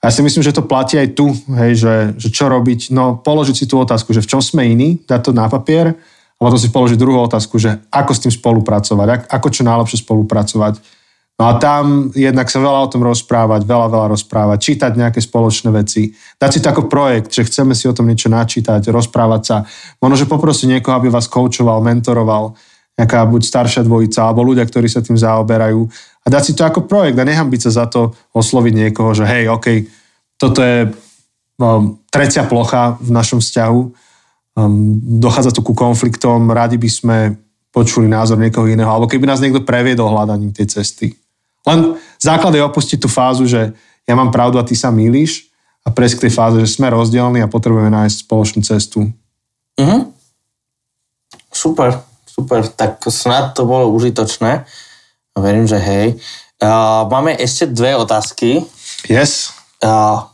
A ja si myslím, že to platí aj tu, hej, že, že čo robiť. No položiť si tú otázku, že v čom sme iní, dať to na papier a potom si položiť druhú otázku, že ako s tým spolupracovať, ako čo najlepšie spolupracovať No a tam jednak sa veľa o tom rozprávať, veľa, veľa rozprávať, čítať nejaké spoločné veci, dať si to ako projekt, že chceme si o tom niečo načítať, rozprávať sa. Možno, že poprosiť niekoho, aby vás koučoval, mentoroval, nejaká buď staršia dvojica, alebo ľudia, ktorí sa tým zaoberajú. A dať si to ako projekt a byť sa za to osloviť niekoho, že hej, OK, toto je um, trecia plocha v našom vzťahu, um, dochádza tu ku konfliktom, radi by sme počuli názor niekoho iného, alebo keby nás niekto previedol hľadaním tej cesty. Len základ je opustiť tú fázu, že ja mám pravdu a ty sa mýliš a prejsť k tej fáze, že sme rozdielni a potrebujeme nájsť spoločnú cestu. Mhm. Super, super. Tak snad to bolo užitočné. Verím, že hej. Uh, máme ešte dve otázky. Yes. Uh,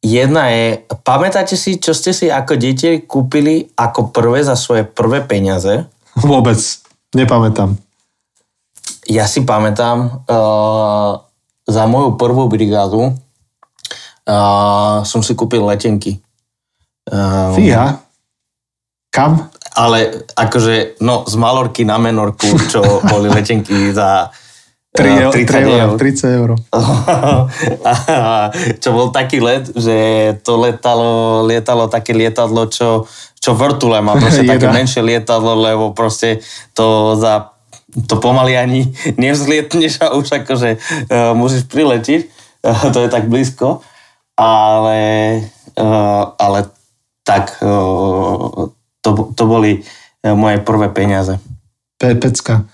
jedna je, pamätáte si, čo ste si ako dieťa kúpili ako prvé za svoje prvé peniaze? Vôbec. Nepamätám. Ja si pamätám, uh, za moju prvú brigádu uh, som si kúpil letenky. Uh, Fíha? Kam? Ale akože, no, z Malorky na Menorku, čo boli letenky za 3 30 eur. 30 eur. čo bol taký let, že to letalo, lietalo také lietadlo, čo, čo vrtule má proste také menšie lietadlo, lebo proste to za to pomaly ani nevzlietneš a už akože uh, musíš priletiť, uh, to je tak blízko, ale, uh, ale tak uh, to, to boli uh, moje prvé peniaze. Pecka.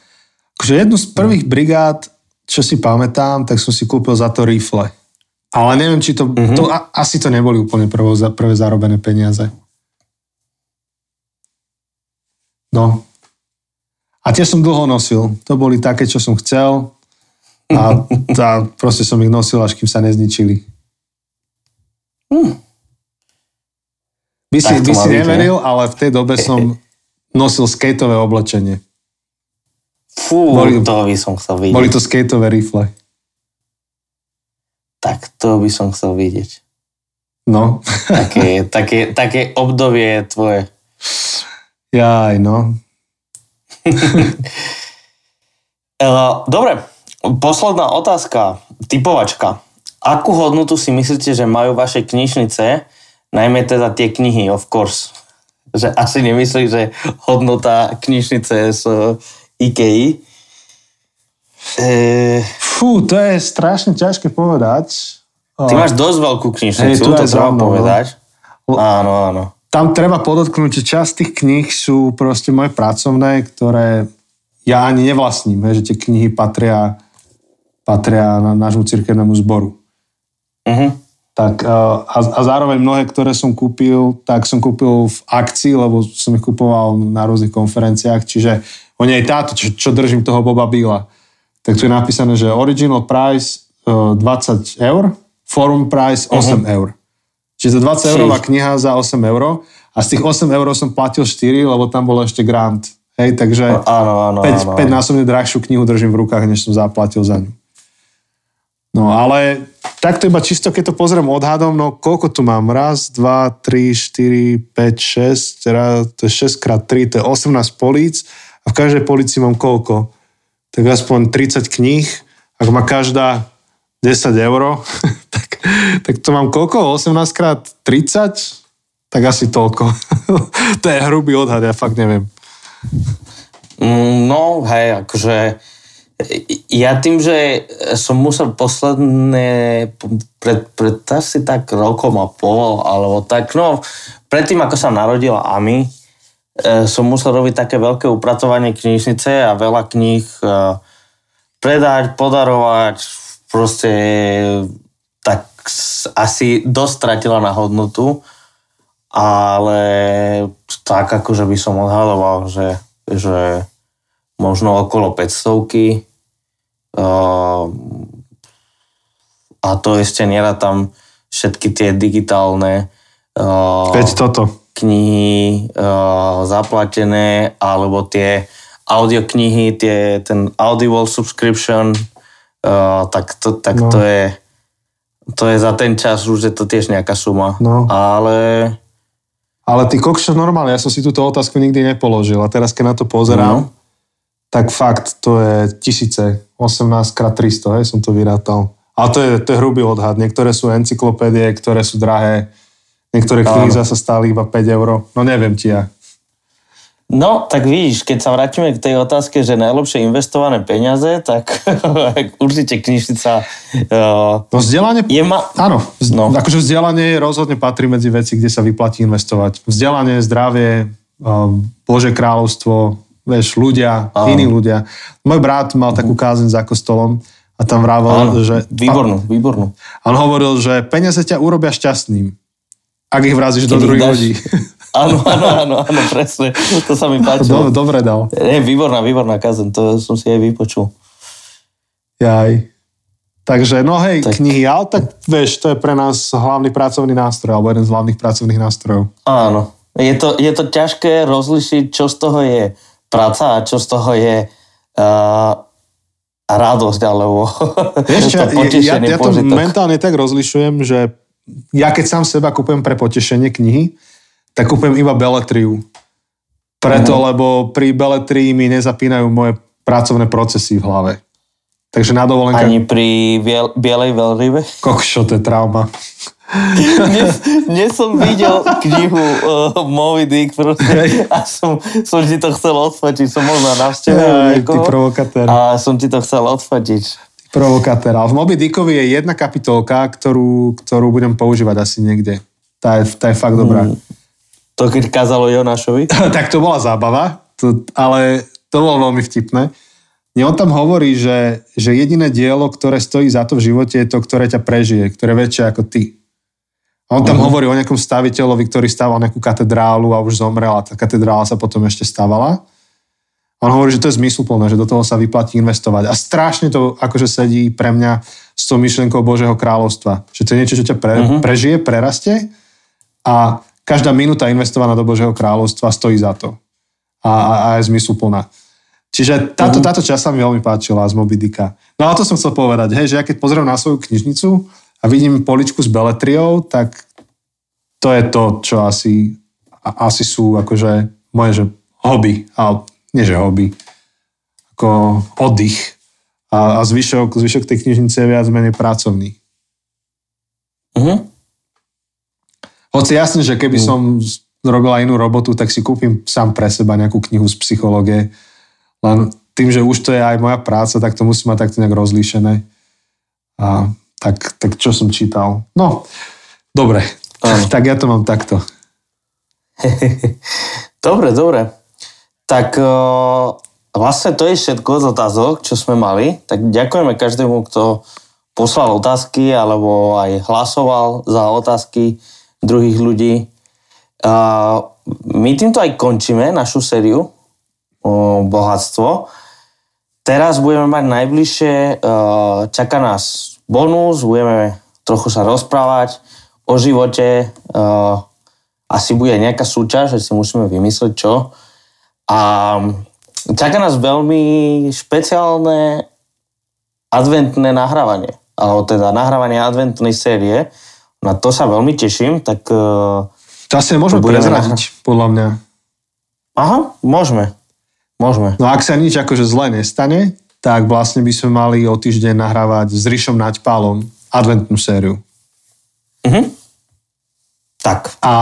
Akože jednu z prvých brigád, čo si pamätám, tak som si kúpil za to rifle. Ale neviem, či to, mm-hmm. to a, asi to neboli úplne prvo, prvé zarobené peniaze. No. A tie som dlho nosil. To boli také, čo som chcel. A, a proste som ich nosil, až kým sa nezničili. Hm. By si, by si neveril, ale v tej dobe som nosil skateové oblečenie. Fú, Boli- to by som chcel vidieť. Boli to skateové rifle. Tak to by som chcel vidieť. No. Také, také, také obdobie tvoje. Jaj, no. Dobre, posledná otázka, typovačka. Akú hodnotu si myslíte, že majú vaše knižnice, najmä teda tie knihy, of course? Že asi nemyslí, že hodnota knižnice z eh, IKEA. Eh, Fú, to je strašne ťažké povedať. Ty máš dosť veľkú knižnicu, to treba mnou, no. povedať. Áno, áno. Tam treba podotknúť, že časť tých kníh sú proste moje pracovné, ktoré ja ani nevlastním, hej, že tie knihy patria, patria na nášmu cirkevnému zboru. Mhm. Tak, eh, a, a zároveň mnohé, ktoré som kúpil, tak som kúpil v akcii, lebo som ich kupoval na rôznych konferenciách, čiže oni aj táto, čo, čo držím toho Boba Bíla, tak tu je napísané, že original price eh, 20 eur, forum price 8 eur. Čiže za 20 eurová kniha za 8 eur a z tých 8 eur som platil 4, lebo tam bol ešte grant. Hej, takže Áno, áno, 5, áno. 5 násobne drahšiu knihu držím v rukách, než som zaplatil za ňu. No ale takto iba čisto, keď to pozriem odhadom, no koľko tu mám? Raz, dva, tri, štyri, 5, 6, teda to je 6 krát 3, to je 18 políc a v každej políci mám koľko? Tak aspoň 30 kníh, ak má každá 10 eur, tak, tak to mám koľko? 18 krát 30? Tak asi toľko. to je hrubý odhad, ja fakt neviem. Mm, No, hej, akože ja tým, že som musel posledné, pred, pred asi tak rokom a pol, alebo tak, no, predtým, ako sa narodila Ami, e, som musel robiť také veľké upratovanie knižnice a veľa kníh e, predať, podarovať, proste tak asi dosť stratila na hodnotu, ale tak akože by som odhadoval, že, že možno okolo 500 uh, a to ešte tam všetky tie digitálne Veď toto. knihy uh, zaplatené alebo tie audioknihy, tie, ten Audible subscription, tak, to, tak No. to je to je za ten čas už je to tiež nejaká suma. No. Ale Ale ty kokšo normálne, ja som si túto otázku nikdy nepoložil a teraz keď na to pozerám, No. Tak fakt to je tisíce, 18 krát 300, hej, som to vyrátal. Ale to je, to je hrubý odhad. Niektoré sú encyklopédie, ktoré sú drahé, niektoré knihy zase stáli iba 5 eur. No neviem ti ja. No, tak vidíš, keď sa vrátime k tej otázke, že najlepšie investované peniaze, tak určite knižnica uh, No vzdelanie... je ma... Áno, vz- No. akože vzdelanie rozhodne patrí medzi veci, kde sa vyplatí investovať. Vzdelanie, zdravie, um, Bože kráľovstvo, vieš, ľudia, Áno. iní ľudia. Môj brat mal takú kázeň za kostolom a tam vrával, Áno, že... výbornú, výbornú. A on hovoril, že peniaze ťa urobia šťastným, ak ich vrazíš do Keď druhých dáš- ľudí. Áno, áno, áno, áno, presne. To sa mi páčilo. Dobre, dobre dal. Je výborná, výborná kazen, to som si aj vypočul. Jaj. Takže, no hej, Tak. knihy, ale tak vieš, to je pre nás hlavný pracovný nástroj, alebo jeden z hlavných pracovných nástrojov. Áno. Je to, je to ťažké rozlišiť, čo z toho je práca a čo z toho je uh, radosť, alebo Vieš čo, to ja, ja, ja to požitok. mentálne tak rozlišujem, že ja keď sám seba kúpujem pre potešenie knihy, tak kúpujem iba beletriu. Preto, Mhm. lebo pri beletrii mi nezapínajú moje pracovné procesy v hlave. Takže na dovolenka... Ani pri biel, bielej veľrybe. Kokšo, to je trauma. Dnes, dnes som videl knihu uh, Moby Dick proste, a som, som ti to chcel odfotiť. Som bol na návšteve u Aj, ty niekoho provokatér. a som ti to chcel odfotiť. Provokatér. Ale v Moby Dickovi je jedna kapitolka, ktorú, ktorú budem používať asi niekde. Tá je, tá je fakt dobrá. Mm. To keď kázalo Jonášovi. tak to bola zábava, to, ale to bolo veľmi vtipné. Nie, on tam hovorí, že, že jediné dielo, ktoré stojí za to v živote, je to, ktoré ťa prežije, ktoré je väčšie ako ty. On tam uh-huh. hovorí o nejakom staviteľovi, ktorý staval nejakú katedrálu a už zomrel a tá katedrála sa potom ešte stavala. On hovorí, že to je zmysluplné, že do toho sa vyplatí investovať. A strašne to akože sedí pre mňa s tou myšlenkou Božieho kráľovstva. Že to je niečo, čo ťa pre, uh-huh. prežije, prerastie a každá minúta investovaná do Božieho kráľovstva stojí za to. A, a, a je zmysluplná. Čiže táto, uh-huh. táto časť sa mi veľmi páčila z Moby Dicka. No a to som chcel povedať, hej, že ja keď pozriem na svoju knižnicu a vidím poličku s beletriou, tak to je to, čo asi, asi sú akože moje že hobby. Ale nie že hobby, ako oddych a, a zvyšok, zvyšok tej knižnice je viac menej pracovný. Uh-huh. Hoci jasne, že keby uh-huh. som robila inú robotu, tak si kúpim sám pre seba nejakú knihu z psychológie. Len tým, že už to je aj moja práca, tak to musím mať takto nejak rozlíšené. A tak, tak čo som čítal? No, dobre. Uh-huh. tak ja to mám takto. dobre, dobre. Tak vlastne to je všetko z otázok, čo sme mali. Tak ďakujeme každému, kto poslal otázky alebo aj hlasoval za otázky druhých ľudí. My týmto aj končíme našu sériu Bohatstvo. Teraz budeme mať najbližšie, čaká nás bonus, budeme trochu sa rozprávať o živote, asi bude nejaká súťaž, že si musíme vymysleť čo. A čaká nás veľmi špeciálne adventné nahrávanie, alebo teda nahrávanie adventnej série. Na to sa veľmi teším, tak... E, to asi môžeme prezradiť, podľa mňa. Aha, môžeme. Môžeme. No ak sa nič akože zle nestane, tak vlastne by sme mali o týždeň nahrávať s Rišom Naďpálom adventnú sériu. Mhm. Tak. A,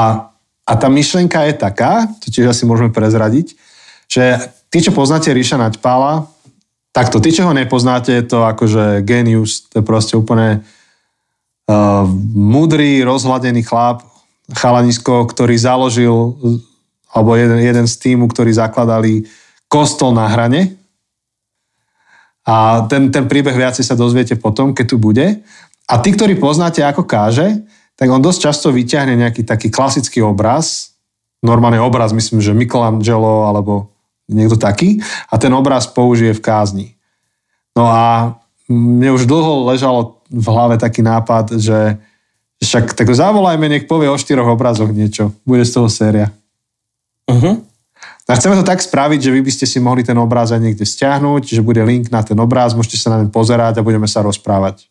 a tá myšlienka je taká, to tiež asi môžeme prezradiť, že tí, čo poznáte Ríša Naďpála, takto, tí, čo ho nepoznáte, je to akože genius, to je proste úplne uh, mudrý, rozhladený chlap, chalanisko, ktorý založil, alebo jeden, jeden z týmu, ktorí zakladali kostol na hrane. A ten, ten príbeh viacej sa dozviete potom, keď tu bude. A tí, ktorí poznáte, ako káže, tak on dosť často vyťahne nejaký taký klasický obraz, normálny obraz, myslím, že Michelangelo alebo niekto taký a ten obraz použije v kázni. No a mne už dlho ležalo v hlave taký nápad, že však tak zavolajme, nech povie o štyroch obrazoch niečo. Bude z toho séria. Uh-huh. A chceme to tak spraviť, že vy by ste si mohli ten obráz aj niekde stiahnuť, že bude link na ten obráz, môžete sa na ňom pozerať a budeme sa rozprávať.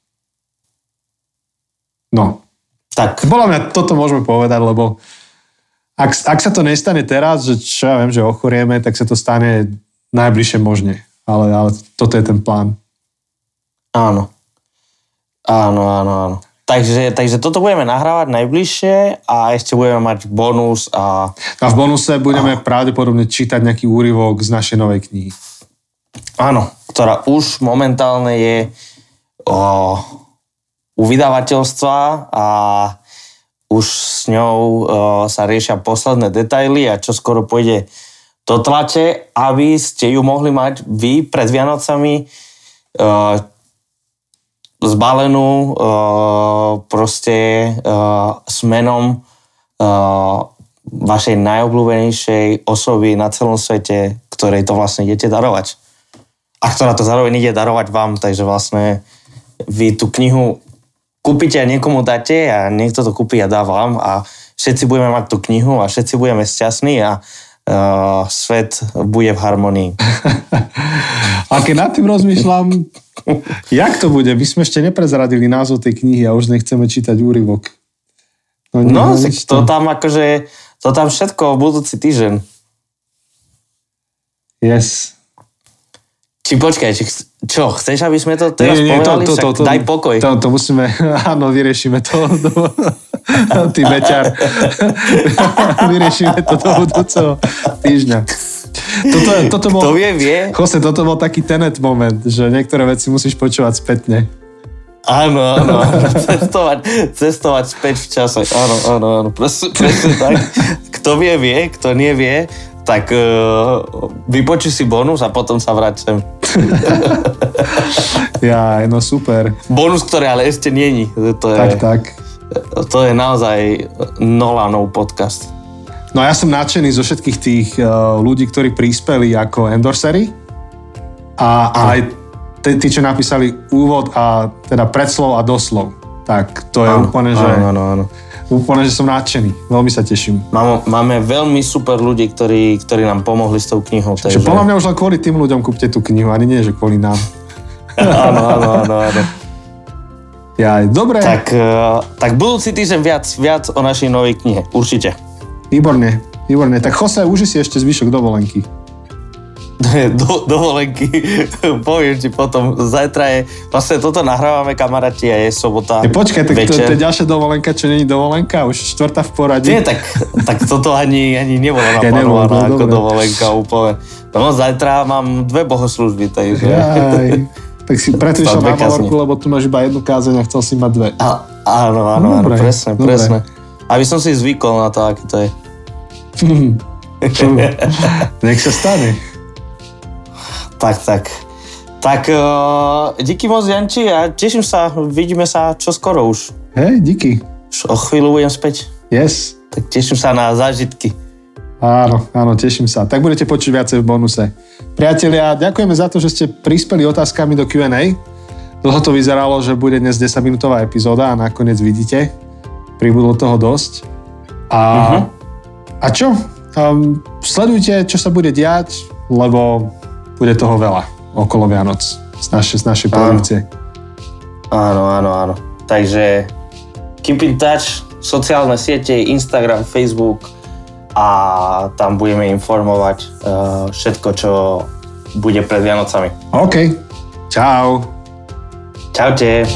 No. Tak. Podľa mňa toto môžeme povedať, lebo ak, ak sa to nestane teraz, že čo ja viem, že ochorieme, tak sa to stane najbližšie možne. Ale, ale toto je ten plán. Áno. Áno, áno, áno. Takže, takže toto budeme nahrávať najbližšie a ešte budeme mať bonus a... A v bonuse budeme a... pravdepodobne čítať nejaký úryvok z našej novej knihy. Áno, ktorá už momentálne je o, u vydavateľstva a už s ňou uh, sa riešia posledné detaily a čo skoro pôjde do tlače, aby ste ju mohli mať vy pred Vianocami uh, zbalenú uh, proste uh, s menom uh, vašej najobľúbenejšej osoby na celom svete, ktorej to vlastne idete darovať. A ktorá to zároveň ide darovať vám, takže vlastne vy tú knihu kúpite a niekomu dáte a niekto to kúpi a dá vám a všetci budeme mať tú knihu a všetci budeme šťastní a uh, svet bude v harmonii. a keď nad tým rozmýšľam, jak to bude? My sme ešte neprezradili názov tej knihy a už nechceme čítať úryvok. No, no to tam akože, to tam všetko v budúci týždeň. Yes. Či počkaj, či, čo, chceš, aby sme to teraz nie, nie, povedali? To, to, to, to, Daj pokoj. To, to musíme, áno, vyriešime to. Ty beťar. vyriešime to do budúceho týždňa. Toto, toto bol, to vie, vie. Jose, toto bol taký tenet moment, že niektoré veci musíš počúvať spätne. Áno, áno, cestovať, cestovať späť v čase. Áno, áno, áno, presne, presne tak. Kto vie, vie, kto nevie, tak uh, vypočuj si bonus a potom sa vrať sem. Ja, no super. Bonus, ktorý ale ešte není. To je, Tak, tak. to je naozaj Nolanov podcast. No a ja som nadšený zo všetkých tých uh, ľudí, ktorí prispeli ako endorsery a aj tí, tí, čo napísali úvod a teda predslov a doslov. Tak to je Áno, úplne, že, áno, áno, áno. úplne, že som nadšený. Veľmi sa teším. Máme, máme veľmi super ľudí, ktorí, ktorí nám pomohli s tou knihou. Že Takže... podľa mňa už len kvôli tým ľuďom kúpte tú knihu, ani nie, že kvôli nám. Áno, áno, áno, áno. Ja, dobre, Tak, uh, tak budúci týždeň viac, viac o našej novej knihe. Určite. Výborne, výborne. Tak Jose, uži si ešte zvyšok dovolenky. Do, dovolenky, poviem ti potom, zajtra je, vlastne toto nahrávame kamaráti a je sobota Ne, počkaj, tak to, večer. to je ďalšia dovolenka, čo není dovolenka, už štvrtá v poradí. Nie, tak, tak toto ani, ani nebolo Ja naplánované no, ako dobre. dovolenka úplne. No zajtra mám dve bohoslužby, takže... Jaj. Tak si preto išiel na Malorku, lebo tu máš iba jednu kázeň a chcel si mať dve. A, áno, áno, áno, Dobre, presne, dobre. presne. Aby som si zvykol na to, aký to je. Nech sa stane. Tak, tak. Tak, uh, díky moc, Janči, a teším sa, vidíme sa čoskoro už. Hej, díky. Už o chvíľu budem späť. Yes. Tak teším sa na zážitky. Áno, áno, teším sa. Tak budete počuť viacej v bonuse. Priatelia, ďakujeme za to, že ste prispeli otázkami do Q&A. Dlho to vyzeralo, že bude dnes 10-minútová epizóda a nakoniec vidíte, pribudlo toho dosť. A, uh-huh. A čo? Um, sledujte, čo sa bude diať, lebo bude toho veľa okolo Vianoc z našej, z našej produkcie. Áno, áno, áno. Takže keep in touch, sociálne siete, Instagram, Facebook a tam budeme informovať uh, všetko, čo bude pred Vianocami. OK. Čau. Čaute.